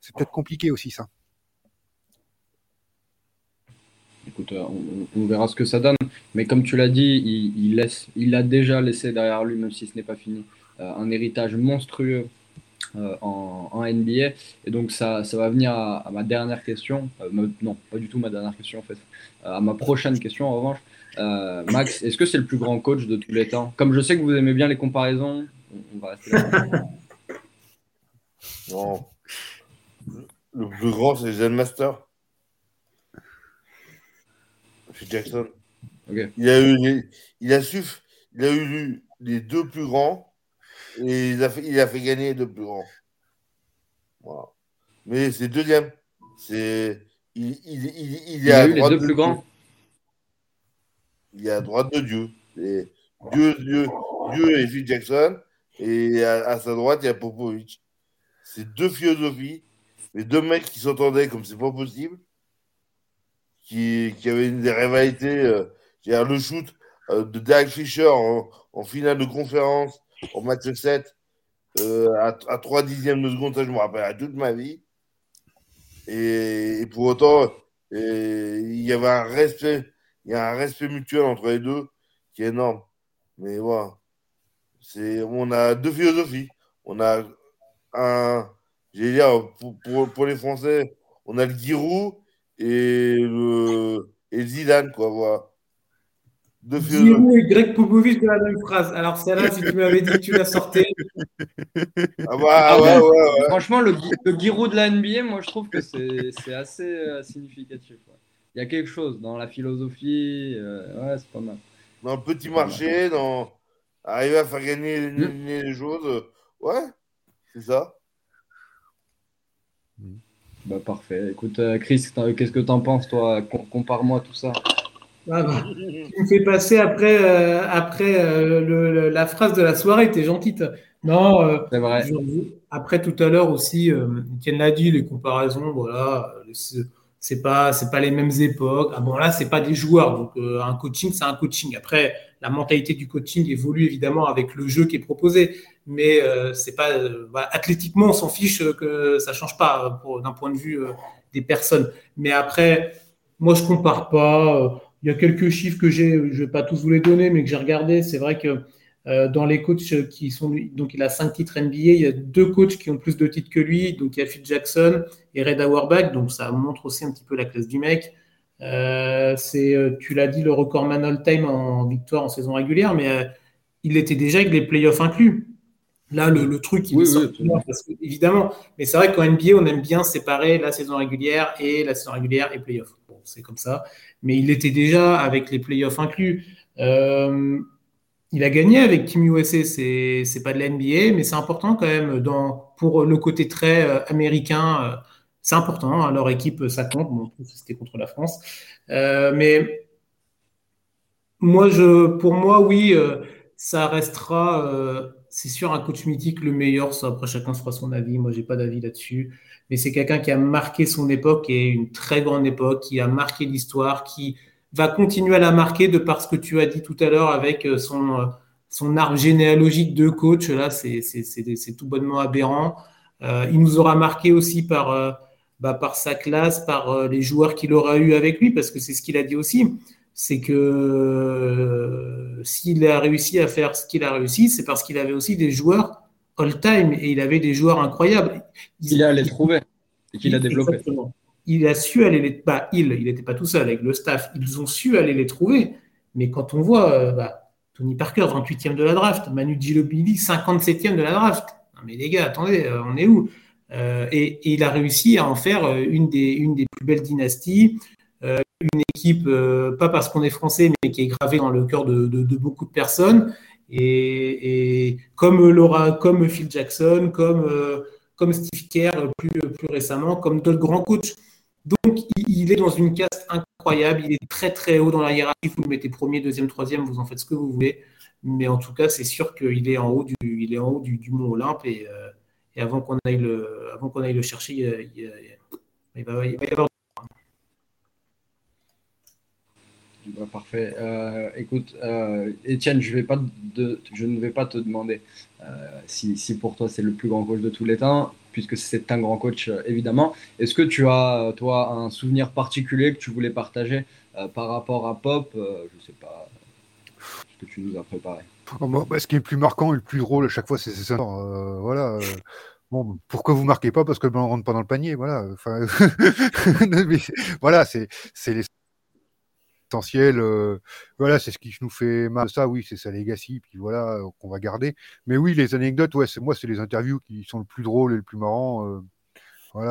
c'est peut-être compliqué aussi ça écoute, euh, on, verra ce que ça donne. Mais comme tu l'as dit, il, a déjà laissé derrière lui, même si ce n'est pas fini, euh, un héritage monstrueux euh, en, NBA. Et donc ça, ça va venir à, ma dernière question. non, pas du tout ma dernière question en fait. à ma prochaine question en revanche. Max, est-ce que c'est le plus grand coach de tous les temps? Comme je sais que vous aimez bien les comparaisons, on, va rester là. non. Le plus grand, c'est Zen Master. Jackson. Il, a eu, il, a su, il a eu les deux plus grands et il a fait, il a fait gagner les deux plus grands. Mais c'est deuxième. C'est, il, il, il, est à droite les deux plus grands. Il est à droite de Dieu. Dieu, Dieu, Dieu et Phil Jackson. Et à, sa droite, il y a Popovic. C'est deux philosophies. Les deux mecs qui s'entendaient comme c'est pas possible qui, qui avait une des rivalités, euh, le shoot euh, de Derek Fisher en, finale de conférence en match 7 euh, à, à 3 dixièmes de seconde, ça je me rappelle à toute ma vie. Et, pour autant, il y avait un respect, il y a un respect mutuel entre les deux qui est énorme. Mais voilà. C'est, on a deux philosophies. On a un, j'ai dire, pour, pour, les Français, on a le Giroud et, le, Zidane, quoi, voilà. Giroud et Greg Popovich de la même phrase. Alors, celle-là, si tu m'avais dit que tu la sortais. Ah bah, ah ouais, ouais, Franchement, le, le Giroud de la NBA, moi, je trouve que c'est assez euh, significatif. Il y a quelque chose dans la philosophie. Euh, ouais, c'est pas mal. Dans le petit marché, dans arriver à faire gagner hmm. les choses. Ouais, c'est ça. Bah, parfait. Écoute, euh, Chris, qu'est-ce que tu en penses, toi? Compare-moi tout ça. Ah bah, tu me fais passer après, euh, après euh, la phrase de la soirée, t'es gentil. Non, c'est vrai. après tout à l'heure aussi, Etienne l'a dit, les comparaisons, voilà, c'est pas, c'est pas les mêmes époques. Ah bon, là, c'est pas des joueurs, donc un coaching, c'est un coaching. Après, la mentalité du coaching évolue évidemment avec le jeu qui est proposé, mais euh, c'est pas euh, athlétiquement on s'en fiche que ça change pas d'un point de vue euh, des personnes. Mais après, moi je compare pas. Il y a quelques chiffres que j'ai, je vais pas tous vous les donner, mais que j'ai regardé. C'est vrai que dans les coachs qui sont donc il a cinq titres NBA, il y a deux coachs qui ont plus de titres que lui, donc il y a Phil Jackson et Red Auerbach, donc ça montre aussi un petit peu la classe du mec. Euh, c'est, euh, tu l'as dit, le record man all-time en victoire en saison régulière, mais euh, il était déjà avec les playoffs inclus. Là, le, truc, il est évidemment. Mais c'est vrai qu'en NBA, on aime bien séparer la saison régulière et la saison régulière et playoffs. C'est comme ça. Mais il était déjà avec les playoffs inclus. il a gagné avec Team USA. C'est, pas de la NBA, mais c'est important quand même pour le côté très américain c'est important. Hein, leur équipe, ça compte. C'était contre la France. Euh, mais moi, je, pour moi, oui, euh, ça restera, euh, c'est sûr, un coach mythique, le meilleur. Ça, après, chacun se fera son avis. Moi, j'ai pas d'avis là-dessus. Mais c'est quelqu'un qui a marqué son époque et une très grande époque, qui a marqué l'histoire, qui va continuer à la marquer de par ce que tu as dit tout à l'heure avec son, son arbre généalogique de coach. Là, c'est tout bonnement aberrant. il nous aura marqué aussi par, bah, par sa classe, par les joueurs qu'il aura eu avec lui, parce que c'est ce qu'il a dit aussi c'est que euh, s'il a réussi à faire ce qu'il a réussi, c'est parce qu'il avait aussi des joueurs all-time et il avait des joueurs incroyables. Il, a les trouver et qu'il a développé. Il a su aller les. Bah, il, il n'était pas tout seul avec le staff. Ils ont su aller les trouver. Mais quand on voit euh, bah, Tony Parker, 28e de la draft, Manu Ginobili, 57e de la draft. Non, mais les gars, attendez, euh, on est où? Et, il a réussi à en faire une des, une des plus belles dynasties une équipe, euh, pas parce qu'on est français, mais qui est gravée dans le cœur de, beaucoup de personnes. Et, comme Laura, comme Phil Jackson, comme, euh, comme Steve Kerr plus, plus récemment, comme d'autres grands coachs. Donc, il est dans une caste incroyable. Il est très, très haut dans la hiérarchie. Vous le mettez premier, deuxième, troisième, vous en faites ce que vous voulez. Mais en tout cas, c'est sûr qu'il est en haut du, il est en haut du, Mont Olympe. Et, euh, et avant qu'on aille, le, aille le chercher, il va y avoir Bah, parfait. Euh, écoute, euh, Étienne, je, ne vais pas te demander euh, si, pour toi c'est le plus grand coach de tous les temps, puisque c'est un grand coach évidemment. Est-ce que tu as, toi, un souvenir particulier que tu voulais partager par rapport à Pop Je ne sais pas ce que tu nous as préparé? Bah, ce qui est le plus marquant et le plus drôle à chaque fois, c'est ça. voilà. Bon, pourquoi vous marquez pas? Parce que le ballon rentre pas dans le panier, voilà. Voilà, c'est les Euh, voilà, c'est ce qui nous fait mal. Ça, oui, c'est sa legacy, puis voilà, euh, qu'on va garder. Mais oui, les anecdotes, ouais, c'est moi, c'est les interviews qui sont le plus drôles et le plus marrant. Euh, voilà.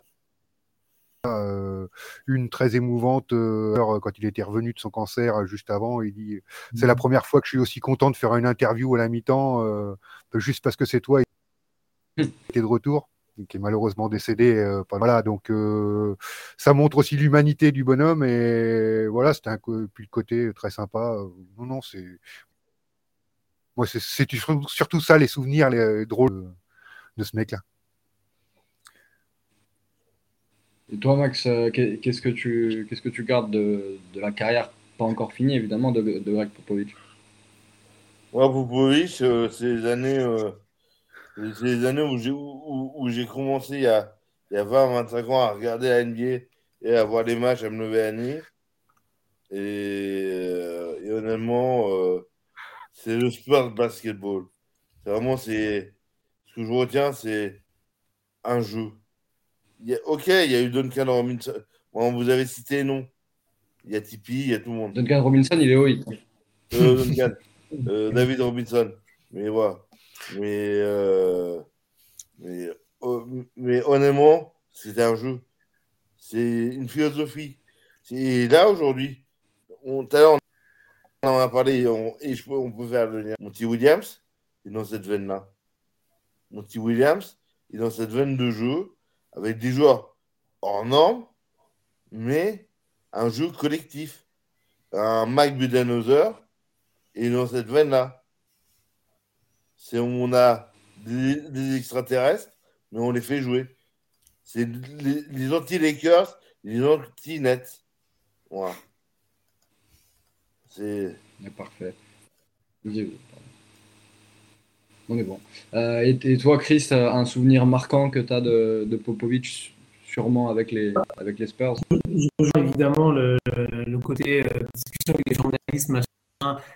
une très émouvante quand il était revenu de son cancer juste avant. Il dit C'est la première fois que je suis aussi content de faire une interview à la mi-temps, juste parce que c'est toi. Il mmh. était de retour qui est malheureusement décédé. Euh, voilà, donc euh, ça montre aussi l'humanité du bonhomme et voilà, c'était un puis le côté très sympa. Non, non, c'est moi, c'est surtout ça les souvenirs les drôles de ce mec-là. Et toi, Max, euh, qu'est-ce que tu qu'est-ce que tu gardes de, de, la carrière pas encore finie évidemment de, de Greg Popovich? Ouais, Popovich, ces années c'est les années où j'ai, où, j'ai commencé il y a, il y a 20, 25 ans à regarder la NBA et à voir les matchs, à me lever à nuit. Et, euh, et honnêtement, euh, c'est le sport de basketball. C'est vraiment, c'est, ce que je retiens, c'est un jeu. Il y a, ok, il y a eu Duncan Robinson. Bon, vous avez cité non. Il y a Tipeee, il y a tout le monde. Duncan Robinson, il est haut. Euh, Duncan. Euh, David Robinson. Mais voilà. Mais, euh, oh, mais, honnêtement, c'est un jeu. C'est une philosophie. Et là, aujourd'hui, on, tout à l'heure, on en a parlé et on peut faire le lien. Monty Williams est dans cette veine-là. Monty Williams est dans cette veine de jeu avec des joueurs hors normes, mais un jeu collectif. Un Mike Budenholzer est dans cette veine-là c'est on a des, extraterrestres, mais on les fait jouer. C'est les, anti-Lakers, les anti-Nets. Voilà. C'est. Parfait. On est bon. Euh, et, toi, Chris, un souvenir marquant que tu as de, de Popovic, sûrement avec les, avec les Spurs? Je rejoins évidemment le, côté euh, discussion avec les journalistes, machin.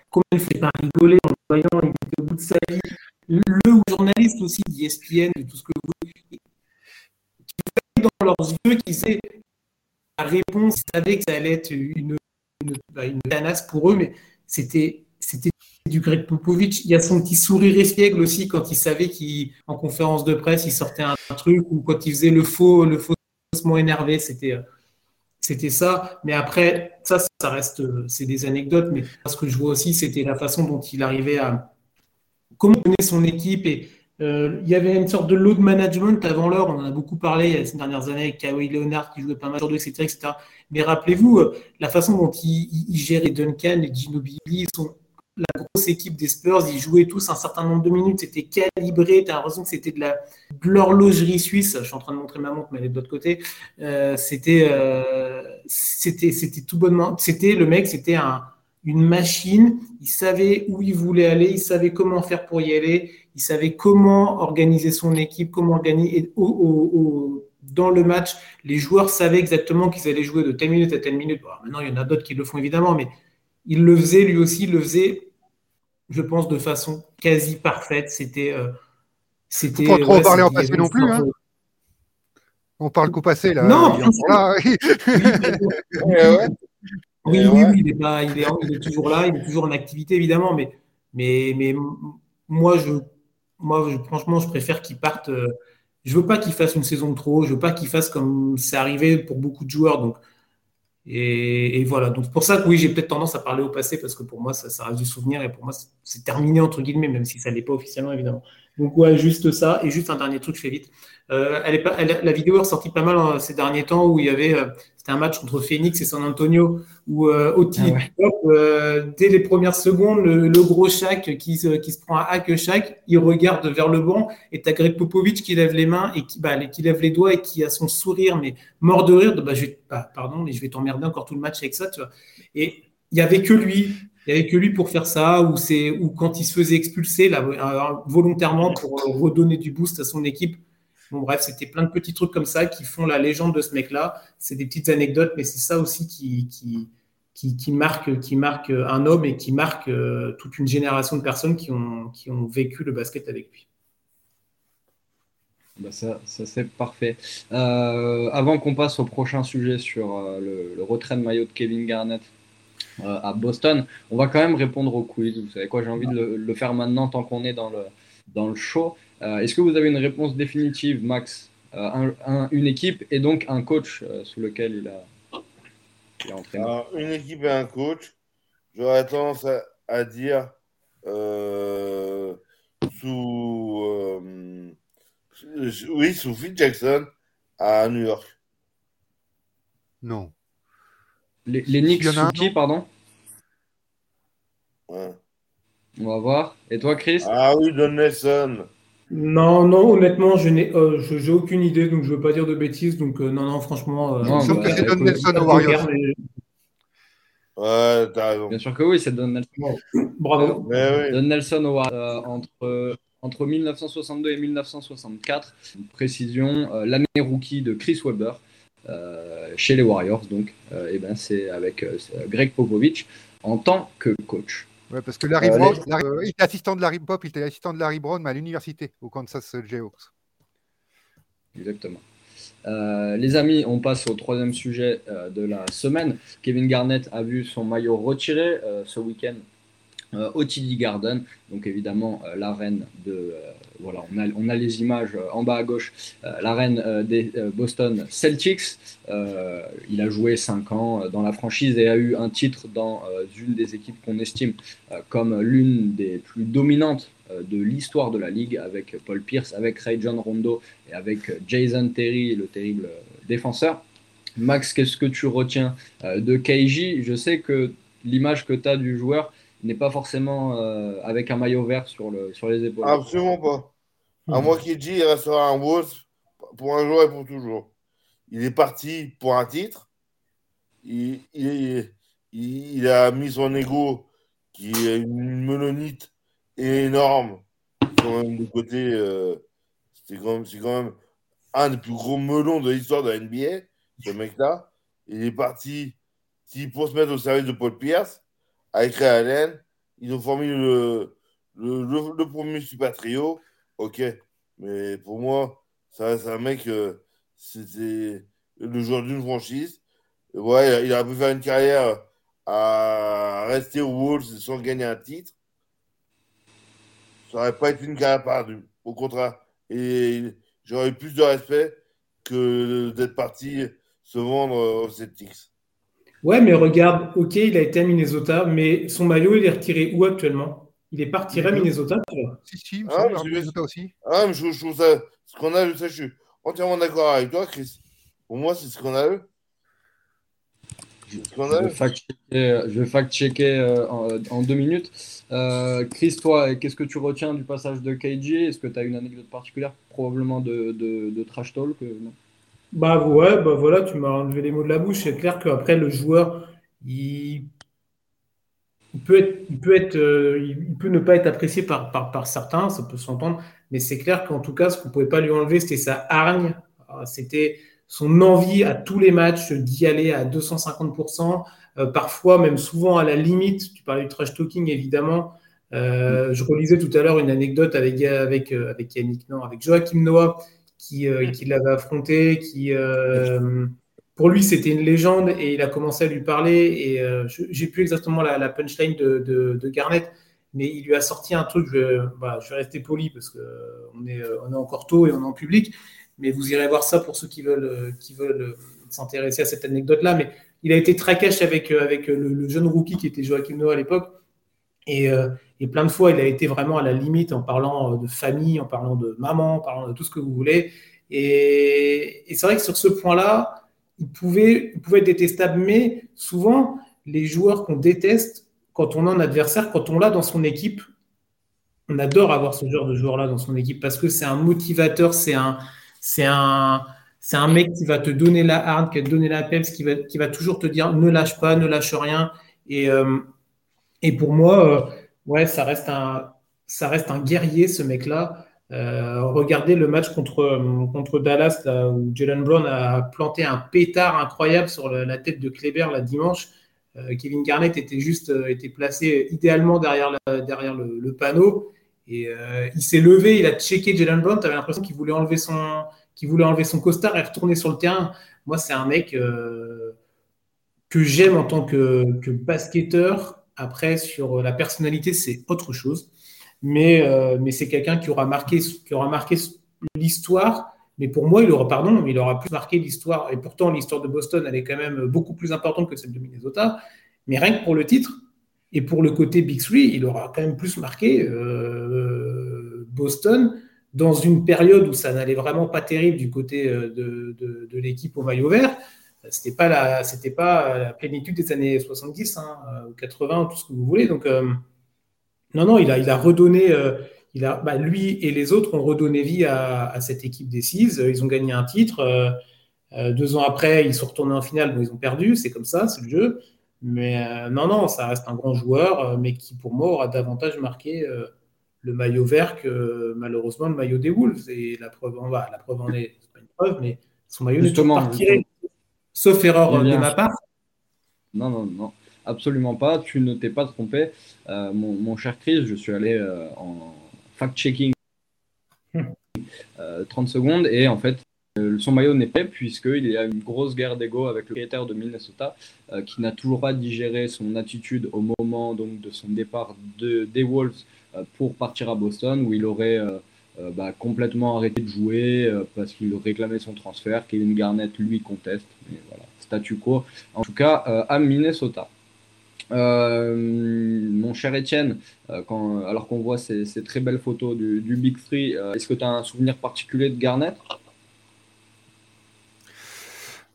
Comment il fait pas rigoler en voyant, il était au bout de sa vie. Le journaliste aussi d'ESPN, de tout ce que vous voulez, qui dans leurs yeux, qui sait la réponse, ils savaient que ça allait être une, une, bah, pour eux, mais c'était c'était du Greg Popovich. Il y a son petit sourire espiègle aussi quand il savait qu'en conférence de presse, il sortait un, truc ou quand il faisait le faux, le faussement énervé, c'était c'était ça. Mais après, ça, ça reste, c'est des anecdotes. Mais ce que je vois aussi, c'était la façon dont il arrivait à, comment mener son équipe. Et euh, il y avait une sorte de load management avant l'heure. On en a beaucoup parlé ces dernières années avec Kawhi Leonard qui jouait pas mal etc., etc. Mais rappelez-vous, euh, la façon dont il, il gérait Duncan et Ginobili, son, la grosse équipe des Spurs, ils jouaient tous un certain nombre de minutes, c'était calibré, tu as l'impression que c'était de la de l'horlogerie suisse, je suis en train de montrer ma montre, mais elle est de l'autre côté, euh, c'était euh, c'était c'était tout bonnement, c'était le mec, c'était un, une machine, il savait où il voulait aller, il savait comment faire pour y aller, il savait comment organiser son équipe, comment organiser au, dans le match, les joueurs savaient exactement qu'ils allaient jouer de telle minute à telle minute. Maintenant, il y en a d'autres qui le font évidemment, mais il le faisait lui aussi, il le faisait, je pense, de façon quasi parfaite. C'était. Euh, c'était pas trop ouais, parler en passé non plus. Hein. On parle qu'au passé, là. Non, il là. oui, ouais. oui, oui, oui, il est, pas, il, est, il est, toujours là, il est toujours en activité, évidemment, mais, mais, mais moi, je, moi, je, franchement, je préfère qu'il parte. Euh, je veux pas qu'il fasse une saison de trop. Je veux pas qu'il fasse comme c'est arrivé pour beaucoup de joueurs. Donc, et, voilà. Donc, pour ça que oui, j'ai peut-être tendance à parler au passé parce que pour moi, ça, ça reste du souvenir et pour moi, c'est terminé entre guillemets, même si ça l'est pas officiellement, évidemment. Donc, ouais, juste ça. Et juste un dernier truc, je fais vite. Euh, elle est pas, elle, la vidéo est ressortie pas mal hein, ces derniers temps où il y avait, euh, c'était un match entre Phoenix et San Antonio où euh, Oti, ah ouais. euh, dès les premières secondes, le, le gros Shaq qui se, qui se prend un hack Shaq, il regarde vers le banc et t'as Greg Popovich qui lève les mains et qui, bah, qui lève les doigts et qui a son sourire, mais mort de rire, de, bah, je vais, bah, pardon, mais je vais t'emmerder encore tout le match avec ça, tu vois. Et il y avait que lui, il avait que lui pour faire ça, ou, c'est, ou quand il se faisait expulser là, volontairement pour redonner du boost à son équipe. Bref, c'était plein de petits trucs comme ça qui font la légende de ce mec-là. C'est des petites anecdotes, mais c'est ça aussi qui, qui, qui, marque, qui marque un homme et qui marque euh, toute une génération de personnes qui ont, qui ont vécu le basket avec lui. Bah ça, ça c'est parfait. Euh, avant qu'on passe au prochain sujet sur euh, le, retrait de maillot de Kevin Garnett euh, à Boston, on va quand même répondre au quiz. Vous savez quoi, j'ai envie de le, le, faire maintenant tant qu'on est dans le, dans le show. Euh, Est-ce que vous avez une réponse définitive, Max euh, un, un, Une équipe et donc un coach euh, sous lequel il a, il a entraîné Alors, Une équipe et un coach, j'aurais tendance à, à dire euh, sous, oui, sous Phil Jackson à New York. Non. Les, les Knicks sous qui, pardon ouais. On va voir. Et toi, Chris Ah oui, Don Nelson. Non, non, honnêtement, je n'ai euh, j'ai aucune idée, donc je ne veux pas dire de bêtises. Donc, euh, non, non, franchement. Euh, non, bah, c'est Don Nelson au Warriors. Mais... Ouais, t'as raison. Bien sûr que oui, c'est Don Nelson. Bravo. Oui. Don Nelson au Warriors entre, entre 1962 et 1964. Une précision, l'année rookie de Chris Webber. Chez les Warriors, donc, et ben c'est avec Greg Popovich en tant que coach. Ouais, parce que Larry euh, Brown, les... Larry, euh, il était assistant de Larry Pop, il était assistant de Larry Brown à l'université au Kansas Jayhawks. Exactement. Euh, les amis, on passe au troisième sujet euh, de la semaine. Kevin Garnett a vu son maillot retiré euh, ce week-end au TD Garden. Donc évidemment, l'arène de voilà, on a, on a, les images en bas à gauche. Euh, la reine euh, des euh, Boston Celtics. il a joué 5 ans dans la franchise et a eu un titre dans une des équipes qu'on estime comme l'une des plus dominantes de l'histoire de la ligue avec Paul Pierce, avec Ray John Rondo et avec Jason Terry, le terrible défenseur. Max, qu'est-ce que tu retiens de KJ Je sais que l'image que tu as du joueur, n'est pas forcément euh, avec un maillot vert sur, le, sur les épaules. Absolument pas. À mmh. moi qui dit, il restera un Wolves pour un jour et pour toujours. Il est parti pour un titre. Il, il, il, il a mis son ego, qui est une melonite énorme, quand même de côté. Euh, c'est quand, quand, même un des plus gros melons de l'histoire de la NBA, ce mec-là. Il est parti pour se mettre au service de Paul Pierce avec Ray Allen. Ils ont formé le, premier super trio. Ok. Mais pour moi, c'est un mec, euh, c'était le joueur d'une franchise. Ouais, il a pu faire une carrière à rester aux Wolves sans gagner un titre. Ça n'aurait pas été une carrière perdue. Au contraire. Et j'aurais eu plus de respect que d'être parti se vendre aux Celtics. Ouais, mais regarde, ok, il a été à Minnesota, mais son maillot, il est retiré où actuellement? Il est pas retiré à Minnesota Si, si, ah, Minnesota aussi. Ah, mais je, je trouve ça, ce qu'on a, je suis entièrement d'accord avec toi, Chris. Pour moi, c'est ce qu'on a eu. Je vais fact-checker en, deux minutes. Chris, toi, qu'est-ce que tu retiens du passage de KG Est-ce que tu as une anecdote particulière? Probablement de, de, Trash Talk non? Bah ouais, bah voilà, tu m'as enlevé les mots de la bouche. C'est clair qu'après, le joueur, il peut être, il peut être, euh, il peut ne pas être apprécié par, par, certains, ça peut s'entendre, mais c'est clair qu'en tout cas, ce qu'on pouvait pas lui enlever, c'était sa hargne, ah, c'était son envie à tous les matchs d'y aller à 250%, euh, parfois même souvent à la limite. Tu parlais du trash talking évidemment. Euh, je relisais tout à l'heure une anecdote avec avec avec Yannick, non, avec Joachim Noah qui, qui l'avait affronté, qui pour lui, c'était une légende et il a commencé à lui parler. Et euh, j'ai plus exactement la, punchline de, Garnett, mais il lui a sorti un truc. Je, je vais rester poli parce qu'on est, on est encore tôt et on est en public. Mais vous irez voir ça pour ceux qui veulent, qui veulent s'intéresser à cette anecdote-là. Mais il a été très cash avec, avec le, jeune rookie qui était Joachim Noah à l'époque. Et, euh, et, plein de fois, il a été vraiment à la limite en parlant de famille, en parlant de maman, en parlant de tout ce que vous voulez. Et, c'est vrai que sur ce point-là, il pouvait, pouvait être détestable, mais souvent, les joueurs qu'on déteste, quand on a un adversaire, quand on l'a dans son équipe, on adore avoir ce genre de joueur-là dans son équipe parce que c'est un motivateur, c'est un, c'est un, c'est un mec qui va te donner la harde, qui va te donner la peps, qui va, qui va toujours te dire ne lâche pas, ne lâche rien. Et, euh, et pour moi, euh, ouais, ça reste un, ça reste un guerrier, ce mec-là. Euh, regardez le match contre, contre Dallas où Jalen Brown a planté un pétard incroyable sur la, tête de Kleber la dimanche. Euh, Kevin Garnett était juste euh, était placé idéalement derrière, derrière le, panneau et il s'est levé, il a checké Jalen Brown. Tu avais l'impression qu'il voulait enlever son voulait enlever son costard et retourner sur le terrain. Moi, c'est un mec que j'aime en tant que, que basketteur. Après, sur la personnalité, c'est autre chose mais, euh, mais c'est quelqu'un qui aura marqué, marqué l'histoire. Mais pour moi, il aura, pardon, il aura plus marqué l'histoire. Et pourtant, l'histoire de Boston, elle est quand même beaucoup plus importante que celle de Minnesota. Mais rien que pour le titre et pour le côté Big Three, il aura quand même plus marqué euh, Boston dans une période où ça n'allait vraiment pas terrible du côté euh, de, de, l'équipe au maillot vert. C'était pas la, c'était pas la plénitude des années 70 hein, ou 80, tout ce que vous voulez. Donc, non, non, il a, il a redonné, euh, il a, bah, lui et les autres ont redonné vie à, cette équipe des Six. Ils ont gagné un titre. Euh, euh, deux ans après, ils sont retournés en finale, bon, ils ont perdu, c'est comme ça, c'est le jeu. Mais non, non, ça reste un grand joueur, mais qui pour moi aura davantage marqué le maillot vert que malheureusement le maillot des Wolves. Et la preuve en va, la preuve en est, c'est pas une preuve, mais son maillot n'est pas retiré, sauf erreur de ma part. Non, non, non absolument pas. Tu ne t'es pas trompé. Euh, mon, cher Chris, je suis allé euh, en fact-checking 30 euh, secondes et en fait, son maillot n'est pas puisqu'il y a une grosse guerre d'ego avec le propriétaire de Minnesota qui n'a toujours pas digéré son attitude au moment donc, de son départ de, des Wolves pour partir à Boston où il aurait bah, complètement arrêté de jouer parce qu'il réclamait son transfert. Kevin Garnett lui conteste. Mais voilà, statu quo. En tout cas, à Minnesota. Euh, mon cher Étienne, euh, alors qu'on voit ces, très belles photos du, Big Three, euh, est-ce que tu as un souvenir particulier de Garnett?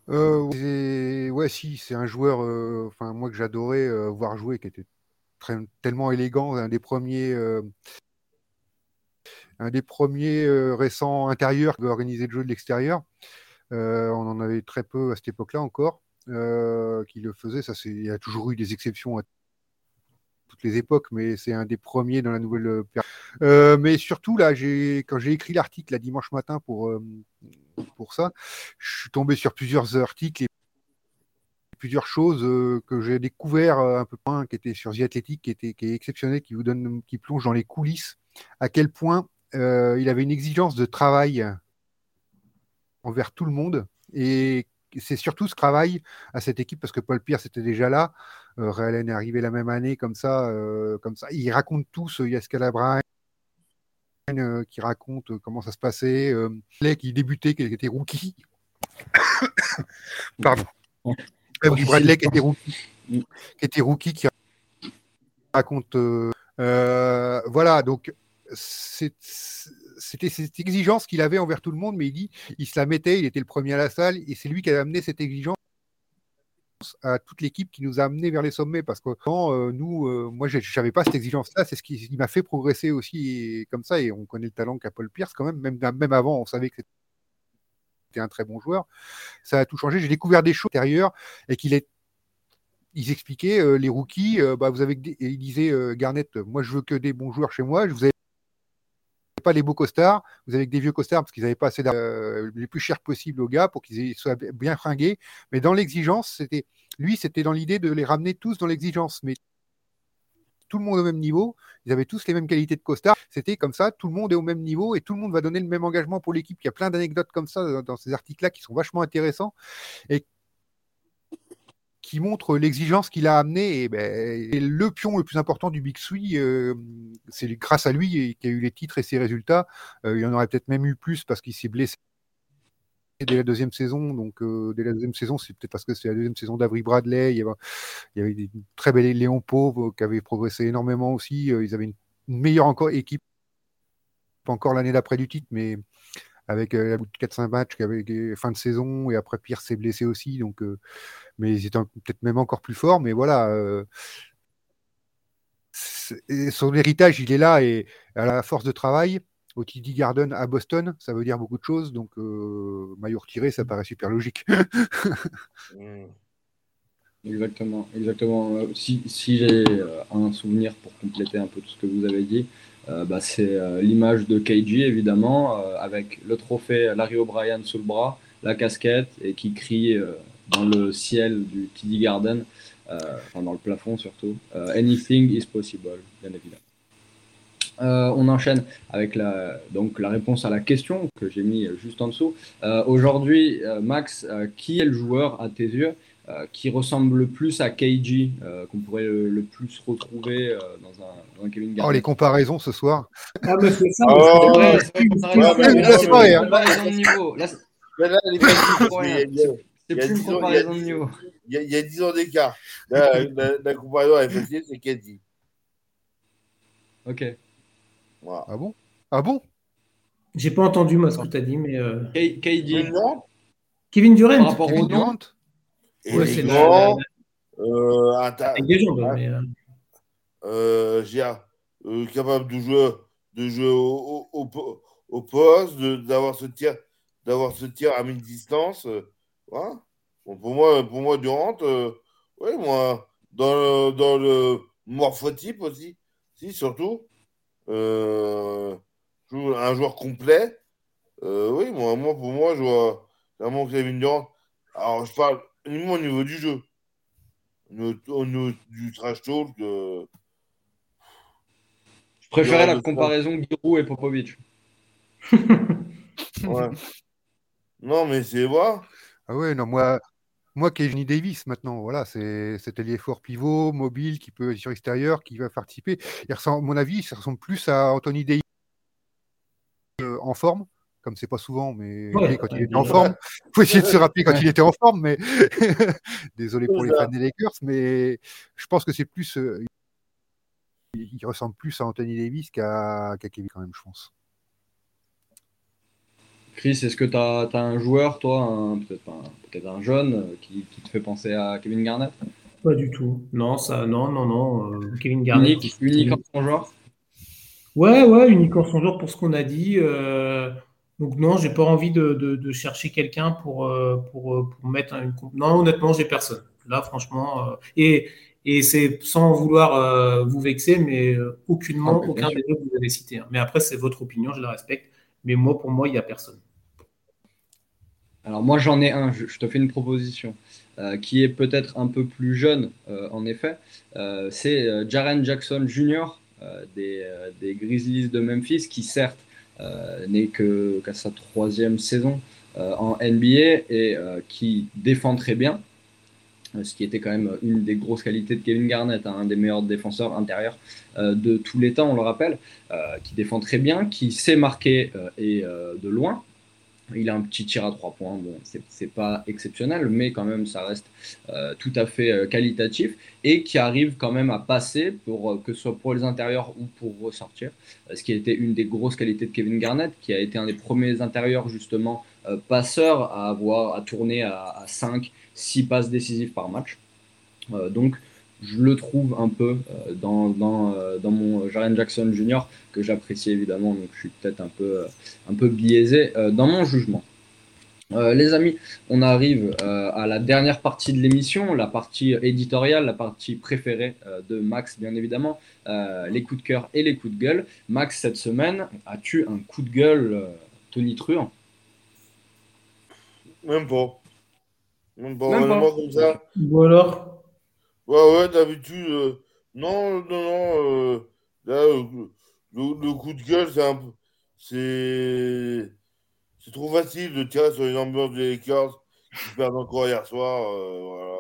Ouais, si, c'est un joueur, enfin moi que j'adorais voir jouer, qui était tellement élégant, un des premiers, un des premiers récents intérieurs qui organisait le jeu de l'extérieur. on en avait très peu à cette époque-là encore. Euh, qui le faisait. Ça, il y a toujours eu des exceptions à toutes les époques, mais c'est un des premiers dans la nouvelle euh, euh, mais surtout, là, quand j'ai écrit l'article la dimanche matin pour, pour ça, je suis tombé sur plusieurs articles et plusieurs choses que j'ai découvert un peu moins, qui étaient sur The Athletic, qui, était, qui est exceptionnel, qui vous donne, qui plonge dans les coulisses, à quel point il avait une exigence de travail envers tout le monde et c'est surtout ce travail à cette équipe parce que Paul Pierce était déjà là. Euh, est arrivé la même année comme ça. Euh, comme ça. Ils racontent tous. Il y a Scalabrine euh, qui raconte euh, comment ça se passait. Euh, qui débutait, qui était rookie. Pardon. Bradley qui était rookie, qui était rookie, qui raconte. voilà, donc c'était cette exigence qu'il avait envers tout le monde, mais il dit, il se la mettait, il était le premier à la salle, et c'est lui qui a amené cette exigence à toute l'équipe qui nous a amenés vers les sommets parce que quand nous, moi, je n'avais pas cette exigence-là. C'est ce qui, m'a fait progresser aussi comme ça. Et on connaît le talent qu'a Paul Pierce quand même. Même, même avant, on savait que c'était un très bon joueur. Ça a tout changé. J'ai découvert des choses intérieures et qu'il est ils expliquaient les rookies, bah, vous avez, ils disaient Garnett, moi je veux que des bons joueurs chez moi, je pas les beaux costards, vous avez que des vieux costards parce qu'ils n'avaient pas assez euh, les plus chers possibles aux gars pour qu'ils soient bien fringués. Mais dans l'exigence, c'était lui, c'était dans l'idée de les ramener tous dans l'exigence. Mais tout le monde au même niveau, ils avaient tous les mêmes qualités de costard. C'était comme ça, tout le monde est au même niveau et tout le monde va donner le même engagement pour l'équipe. Il y a plein d'anecdotes comme ça dans ces articles-là qui sont vachement intéressants et montre l'exigence qu'il a amené. Et, ben, le pion le plus important du Big Three, euh, c'est grâce à lui qui a eu les titres et ses résultats. Euh, il y en aurait peut-être même eu plus parce qu'il s'est blessé dès la deuxième saison. Donc, euh, dès la deuxième saison, c'est peut-être parce que c'est la deuxième saison d'Avril Bradley. Il y, avait, très belles Léon Pauvre qui avait progressé énormément aussi. ils avaient une, meilleure encore équipe, encore l'année d'après du titre, mais avec la bout de 4-5 matchs, avec fin de saison, et après Pierre s'est blessé aussi. Donc, mais ils étaient peut-être même encore plus forts. Mais voilà, euh, son héritage, il est là et à la force de travail. Au TD Garden à Boston, ça veut dire beaucoup de choses. Donc, euh, maillot retiré, ça paraît super logique. Exactement, exactement. Si, si j'ai euh, un souvenir pour compléter un peu tout ce que vous avez dit, bah, c'est l'image de KG évidemment, avec le trophée Larry O'Brien sous le bras, la casquette et qui crie dans le ciel du TD Garden, euh, enfin dans le plafond surtout. Euh, anything is possible, bien évidemment. Euh, on enchaîne avec la, donc, la réponse à la question que j'ai mis juste en dessous. Aujourd'hui, Max, qui est le joueur à tes yeux qui ressemble le plus à KG, qu'on pourrait le, plus retrouver dans, un, Kevin Garnett Oh, les comparaisons ce soir. Ah, mais c'est ça, c'est une comparaison de niveau. Là, c'est plus une comparaison de niveau. Il y a, 10 ans d'écart. La, la, comparaison avec FFC, c'est Kedi. Ok. Ah bon? Ah bon? J'ai pas entendu moi ce que tu as dit, mais. Euh... KD. Kevin Durant? Par rapport au Durant. Ouais, c'est la, euh, Avec des jambes, mais. Euh... Euh, euh, capable de jouer, de jouer au, au, au poste, d'avoir ce tir, d'avoir ce tir à mi-distance. Euh, pour moi, pour moi Durant, euh, moi, dans le, dans le morphotype aussi, si, surtout, euh, un joueur complet. Euh, oui, moi, moi, pour moi, je vois vraiment Kevin Durant. Alors, je parle uniquement au niveau du jeu. Au niveau, du trash talk. je préférais la comparaison Giroud et Popovic. ouais. Non, mais c'est vrai. Ah ouais, non, moi, moi Kevin Davis maintenant, voilà, c'est cet allié fort pivot, mobile, qui peut être sur extérieur, qui va participer. Il ressemble, à mon avis, ça ressemble plus à Anthony Davis euh, en forme, comme c'est pas souvent, mais quand il était en forme. Il faut essayer de se rappeler quand il était en forme, mais désolé pour les fans des Lakers, mais je pense que c'est plus. Euh, il ressemble plus à Anthony Davis qu'à Kevin quand même, je pense. Chris, est-ce que tu as, un joueur, toi, peut-être un, jeune, euh, qui, te fait penser à Kevin Garnett? Pas du tout. Non, ça, non, non, non. Euh, Kevin Garnett. Unique, en son genre? Ouais, ouais, unique en son genre pour ce qu'on a dit. Euh, donc non, j'ai pas envie de, chercher quelqu'un pour, pour, mettre une. Non, honnêtement, j'ai personne. Là, franchement, et, et c'est sans vouloir vous vexer, mais aucunement, aucun des deux que vous avez cité. Hein. Mais après, c'est votre opinion, je la respecte. Mais moi, pour moi, il n'y a personne. Alors moi j'en ai un, je, te fais une proposition euh, qui est peut-être un peu plus jeune euh, en effet. Euh, c'est Jaren Jackson Jr. Des, Grizzlies de Memphis qui certes n'est qu'à sa troisième saison en NBA et qui défend très bien, ce qui était quand même une des grosses qualités de Kevin Garnett, hein, un des meilleurs défenseurs intérieurs de tous les temps, on le rappelle, qui défend très bien, qui sait marquer et de loin, il a un petit tir à trois points, bon, c'est pas exceptionnel, mais quand même, ça reste euh, tout à fait euh, qualitatif et qui arrive quand même à passer, pour, euh, que ce soit pour les intérieurs ou pour ressortir, ce qui a été une des grosses qualités de Kevin Garnett, qui a été un des premiers intérieurs, justement, passeurs à avoir à tourner à, 5 6 passes décisives par match. donc, je le trouve un peu dans, dans, dans, mon Jaren Jackson Jr., que j'apprécie évidemment, donc je suis peut-être un peu, un peu biaisé dans mon jugement. Euh, les amis, on arrive euh, à la dernière partie de l'émission, la partie éditoriale, la partie préférée euh, de Max, bien évidemment, les coups de cœur et les coups de gueule. Max, cette semaine, as-tu un coup de gueule Tony Truant Même pas. Même pas, Même pas. comme ça. Ou alors Ouais, ouais, d'habitude, non, non, non. là, le, coup de gueule, c'est un peu. C'est c'est trop facile de tirer sur les ambiances des Lakers qui perdent encore hier soir. Euh, voilà.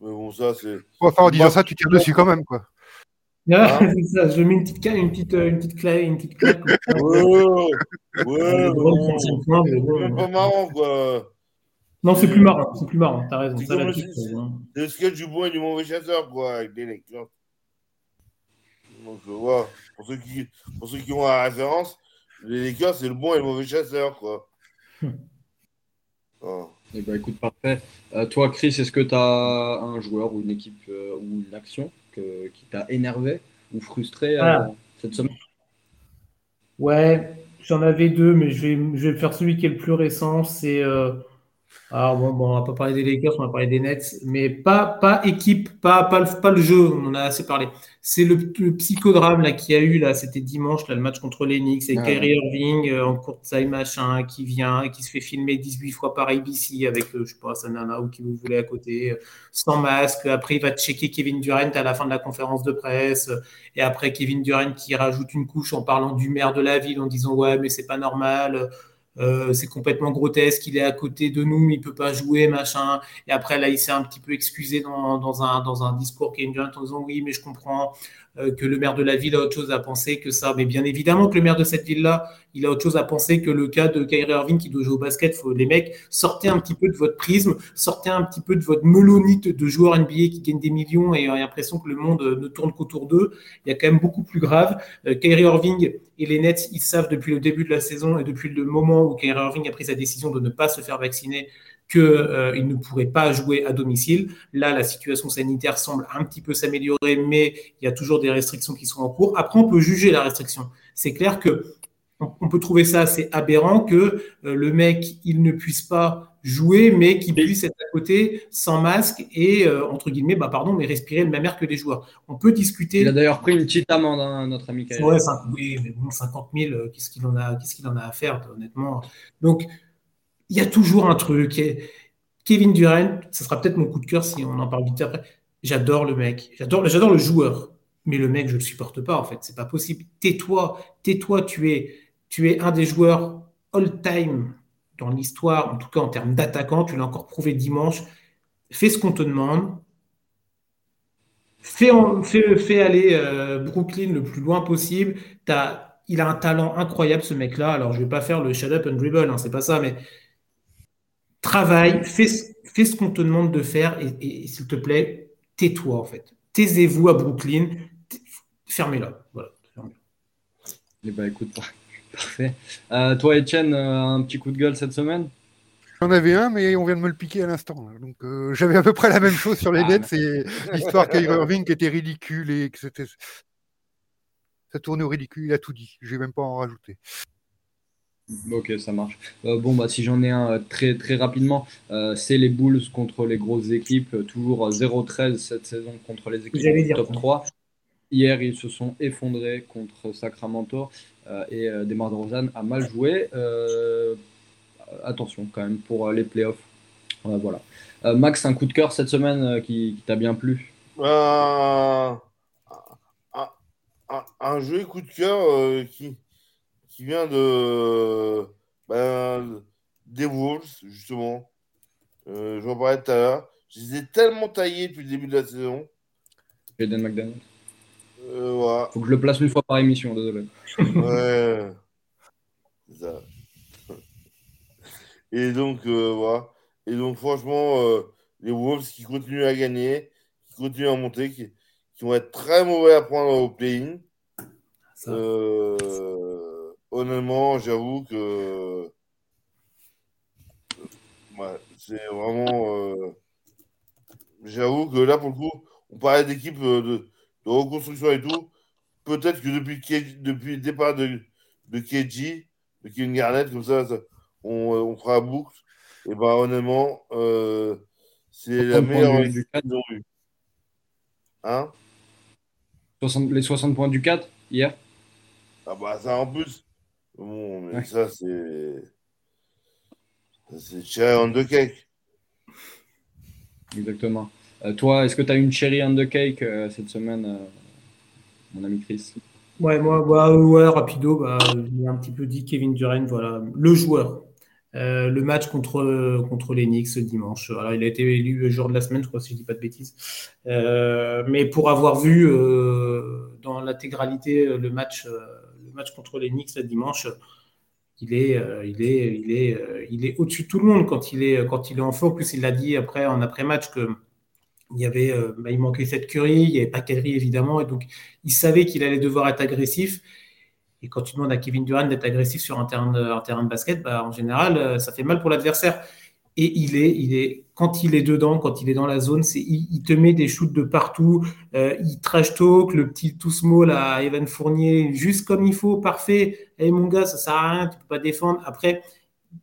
Mais bon, ça, c'est. Enfin, en disant ça, tu tires dessus quand même, quoi. Ah, hein c'est ça, je mets une petite, une petite, une petite claque. Une petite claque ouais, ouais, c'est pas marrant, quoi. Non, c'est plus marrant, c'est plus marrant, t'as raison. C'est le sketch du bon et du mauvais chasseur, quoi, avec des Lakers. Donc, voilà. Pour ceux qui, pour ceux qui ont la référence, les Lakers, c'est le bon et le mauvais chasseur, quoi. oh. Eh ben, écoute, parfait. Euh, toi, Chris, est-ce que tu as un joueur ou une équipe euh, ou une action que, qui t'a énervé ou frustré euh, ah. cette semaine? Ouais, j'en avais deux, mais je vais, je vais faire celui qui est le plus récent. C'est alors bon, bon, on va pas parler des Lakers, on va parler des Nets, mais pas, pas équipe, pas, pas, le, pas le jeu, on en a assez parlé. C'est le, psychodrame là qu'il y a eu là, c'était dimanche là, le match contre les Knicks et ah, Kyrie Irving euh, en court time machin qui vient, qui se fait filmer 18 fois par ABC avec euh, je sais pas sa nana ou qui vous voulez à côté, euh, sans masque. Après il va checker Kevin Durant à la fin de la conférence de presse et après Kevin Durant qui rajoute une couche en parlant du maire de la ville en disant ouais mais c'est pas normal. Euh, c'est complètement grotesque, il est à côté de nous, il peut pas jouer, machin. Et après, là, il s'est un petit peu excusé dans, dans, un, dans un discours qui est une en disant oui, mais je comprends, euh, que le maire de la ville a autre chose à penser que ça. Mais bien évidemment que le maire de cette ville-là, il a autre chose à penser que le cas de Kyrie Irving qui doit jouer au basket. Faut, les mecs, sortez un petit peu de votre prisme, sortez un petit peu de votre melonite de joueurs NBA qui gagnent des millions et ont l'impression que le monde ne tourne qu'autour d'eux. Il y a quand même beaucoup plus grave. Euh, Kyrie Irving et les Nets, ils savent depuis le début de la saison et depuis le moment où Kyrie Irving a pris sa décision de ne pas se faire vacciner qu'il euh, ne pourrait pas jouer à domicile. Là, la situation sanitaire semble un petit peu s'améliorer, mais il y a toujours des restrictions qui sont en cours. Après, on peut juger la restriction. C'est clair que on peut trouver ça assez aberrant que euh, le mec, il ne puisse pas jouer, mais qu'il puisse être à côté sans masque et, euh, entre guillemets, bah, pardon, mais respirer le même air que les joueurs. On peut discuter. Il a d'ailleurs pris une petite amende, hein, notre ami oui, mais bon, 50 000, qu'est-ce qu'il en, a, qu'est-ce qu'il en a à faire, honnêtement Donc, il y a toujours un truc. Kevin Durant, ce sera peut-être mon coup de cœur si on en parle vite après. J'adore le mec, j'adore, j'adore le joueur, mais le mec, je le supporte pas en fait. C'est pas possible. Tais-toi, tais-toi. Tu es, tu es un des joueurs all-time dans l'histoire, en tout cas en termes d'attaquant. Tu l'as encore prouvé dimanche. Fais ce qu'on te demande. Fais, aller euh, Brooklyn le plus loin possible. il a un talent incroyable, ce mec-là. Alors, je vais pas faire le shut up and dribble, hein, c'est pas ça, mais travaille, fais, ce qu'on te demande de faire et, s'il te plaît, tais-toi en fait. Taisez-vous à Brooklyn, fermez-la. Voilà, eh ben, écoute, parfait. Euh, toi, Etienne, euh, un petit coup de gueule cette semaine? J'en avais un, mais on vient de me le piquer à l'instant. Donc euh, j'avais à peu près la même chose sur les Nets. C'est l'histoire Kyrie Irving qui était ridicule et que c'était. Ça tournait au ridicule, il a tout dit. Je vais même pas en rajouter. Ok, ça marche. Euh, bon, bah, si j'en ai un très, très rapidement, euh, c'est les Bulls contre les grosses équipes. toujours 0-13 cette saison contre les équipes top 3. Hier, ils se sont effondrés contre Sacramento et Demar DeRozan a mal joué. attention quand même pour les playoffs. voilà. Max, un coup de cœur cette semaine qui, t'a bien plu? Un, un, jeu coup de cœur qui, qui vient de ben, des Wolves, justement. Euh, J'en parlais tout à l'heure. Je les ai tellement taillés depuis le début de la saison. Jaden McDaniel. Euh. Faut que je le place une fois par émission, désolé. ouais. C'est ça. Et donc, euh, voilà. Et donc, franchement, euh, les Wolves qui continuent à gagner, qui continuent à monter, qui, qui vont être très mauvais à prendre au play-in. Euh, honnêtement, j'avoue que c'est vraiment. Euh, j'avoue que là, pour le coup, on parlait d'équipe de, de, reconstruction et tout. Peut-être que depuis, depuis le départ de, de KG, de Kevin Garnett, comme ça, on, on, fera boucle. Et ben honnêtement, euh, c'est la meilleure du 4 qu'ils ont eue. Hein? 60, Les 60 points du 4 hier? Ah bah ça en plus. Bon, mais ouais. ça c'est. C'est cherry on the cake. Exactement. Euh, toi, est-ce que tu as une cherry on the cake euh, cette semaine, euh, mon ami Chris? Ouais, moi, bah, ouais, rapido, bah, j'ai un petit peu dit Kevin Durant, voilà, le joueur. Le match contre, contre les Knicks dimanche. Alors, il a été élu jour de la semaine, je crois, si je dis pas de bêtises. Mais pour avoir vu dans l'intégralité le match, le match contre les Knicks dimanche, il est, il est, il est, il est au-dessus de tout le monde quand il est, quand il est en feu. En plus, il l'a dit après en après-match que bah, il manquait cette curie, il n'y avait pas Kelly évidemment, et donc il savait qu'il allait devoir être agressif. Et quand tu demandes à Kevin Durant d'être agressif sur un terrain de, basket, bah, en général, euh, ça fait mal pour l'adversaire. Et il est, quand il est dedans, quand il est dans la zone, il, te met des shoots de partout. Euh, il trash talk, le petit tout small à Evan Fournier, juste comme il faut, parfait. Hey mon gars, ça sert à rien, tu peux pas défendre. Après,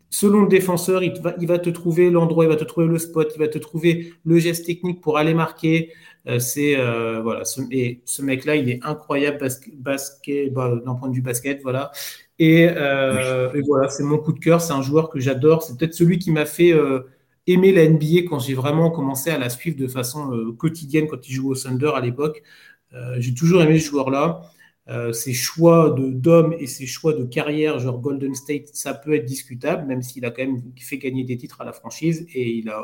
selon le défenseur, il va, il va te trouver l'endroit, il va te trouver le spot, il va te trouver le geste technique pour aller marquer. Euh, c'est euh, voilà, ce, et ce mec-là, il est incroyable basket, bah, d'un point de vue basket, voilà. Et, euh, et voilà, c'est mon coup de cœur. C'est un joueur que j'adore. C'est peut-être celui qui m'a fait aimer la NBA quand j'ai vraiment commencé à la suivre de façon quotidienne quand il jouait au Thunder à l'époque. j'ai toujours aimé ce joueur-là. Ses choix de d'homme et ses choix de carrière, genre Golden State, ça peut être discutable, même s'il a quand même fait gagner des titres à la franchise et il a,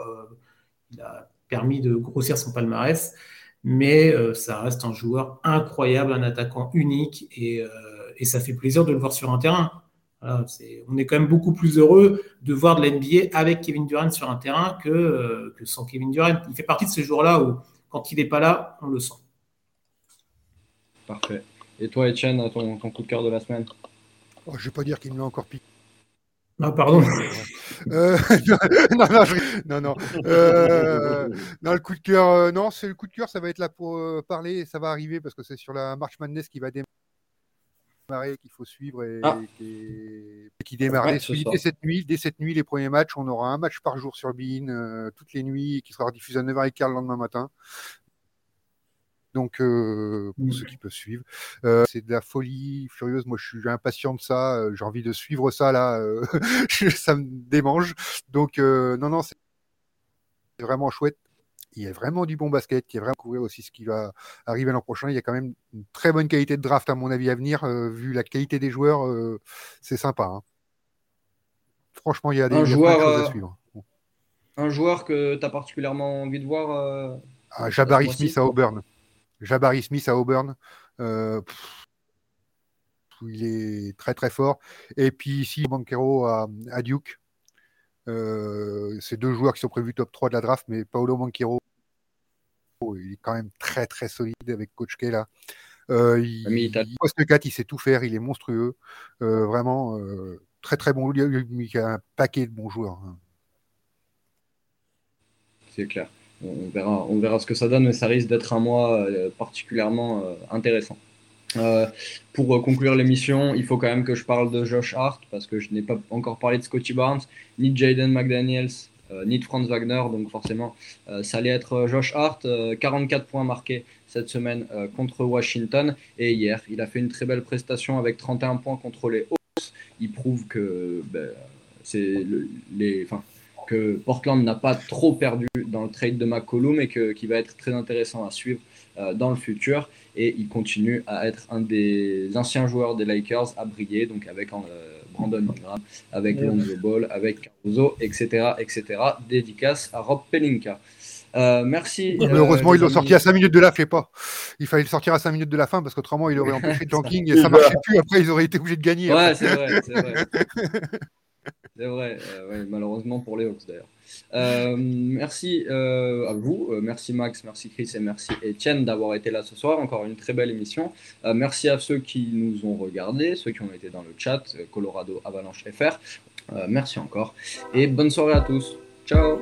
il a permis de grossir son palmarès. Mais euh, ça reste un joueur incroyable, un attaquant unique et, euh, et, ça fait plaisir de le voir sur un terrain. On est quand même beaucoup plus heureux de voir de l'NBA avec Kevin Durant sur un terrain que, euh, que sans Kevin Durant. Il fait partie de ces jours-là où, quand il n'est pas là, on le sent. Parfait. Et toi, Etienne, ton, ton coup de cœur de la semaine oh, Je ne vais pas dire qu'il me l'a encore piqué. Ah, pardon. Euh, non, non, non, non. Euh, non, le coup de cœur, euh, non, c'est le coup de cœur, ça va être là pour parler, ça va arriver parce que c'est sur la March Madness qui va démarrer, qu'il faut suivre et, ah. qui, démarre dès, cette nuit. Dès cette nuit, les premiers matchs, on aura un match par jour sur Bein, toutes les nuits, qui sera diffusé à 9h15 le lendemain matin. Donc, euh, pour ceux mmh. qui peuvent suivre, euh, c'est de la folie furieuse. Moi, je suis impatient de ça. Euh, j'ai envie de suivre ça là. ça me démange. Donc, non, non, c'est vraiment chouette. Il y a vraiment du bon basket, qui est vraiment couvrir aussi ce qui va arriver l'an prochain. Il y a quand même une très bonne qualité de draft, à mon avis, à venir. vu la qualité des joueurs, c'est sympa. Hein. Franchement, il y a des, joueurs à suivre. Un joueur que tu as particulièrement envie de voir ah, Jabari Smith à Auburn. Jabari Smith à Auburn. Euh, il est très très fort. Et puis ici, Banquero à, Duke. Euh, c'est deux joueurs qui sont prévus top 3 de la draft, mais Paolo Banquero, il est quand même très très solide avec Coach K là. Euh, il, poste 4, il sait tout faire, il est monstrueux. vraiment très très bon. Il y a un paquet de bons joueurs. Hein. C'est clair on verra, on verra ce que ça donne, mais ça risque d'être un mois euh, particulièrement euh, intéressant. Euh, pour conclure l'émission, il faut quand même que je parle de Josh Hart parce que je n'ai pas encore parlé de Scotty Barnes, ni de Jaden McDaniels, ni de Franz Wagner. Donc forcément, ça allait être Josh Hart. 44 points marqués cette semaine contre Washington. Et hier, il a fait une très belle prestation avec 31 points contre les Hawks. Il prouve que ben, c'est les, que Portland n'a pas trop perdu dans le trade de McCollum et que, qui va être très intéressant à suivre euh, dans le futur. Et il continue à être un des anciens joueurs des Lakers à briller, donc avec euh, Brandon Ingram, avec Lonzo Ball, avec Caruso, etc., etc. Dédicace à Rob Pelinka. Euh, merci. mais heureusement, ils l'ont sorti à 5 minutes de la fin, pas. Il fallait le sortir à 5 minutes de la fin parce qu'autrement, il aurait empêché le tanking et ça marchait plus. Après, ils auraient été obligés de gagner. Ouais, c'est vrai, c'est vrai. C'est vrai, euh, malheureusement pour les Hawks d'ailleurs. Euh, merci euh, à vous, merci Max, merci Chris et merci Etienne d'avoir été là ce soir. Encore une très belle émission. merci à ceux qui nous ont regardés, ceux qui ont été dans le chat, Colorado Avalanche FR. merci encore et bonne soirée à tous. Ciao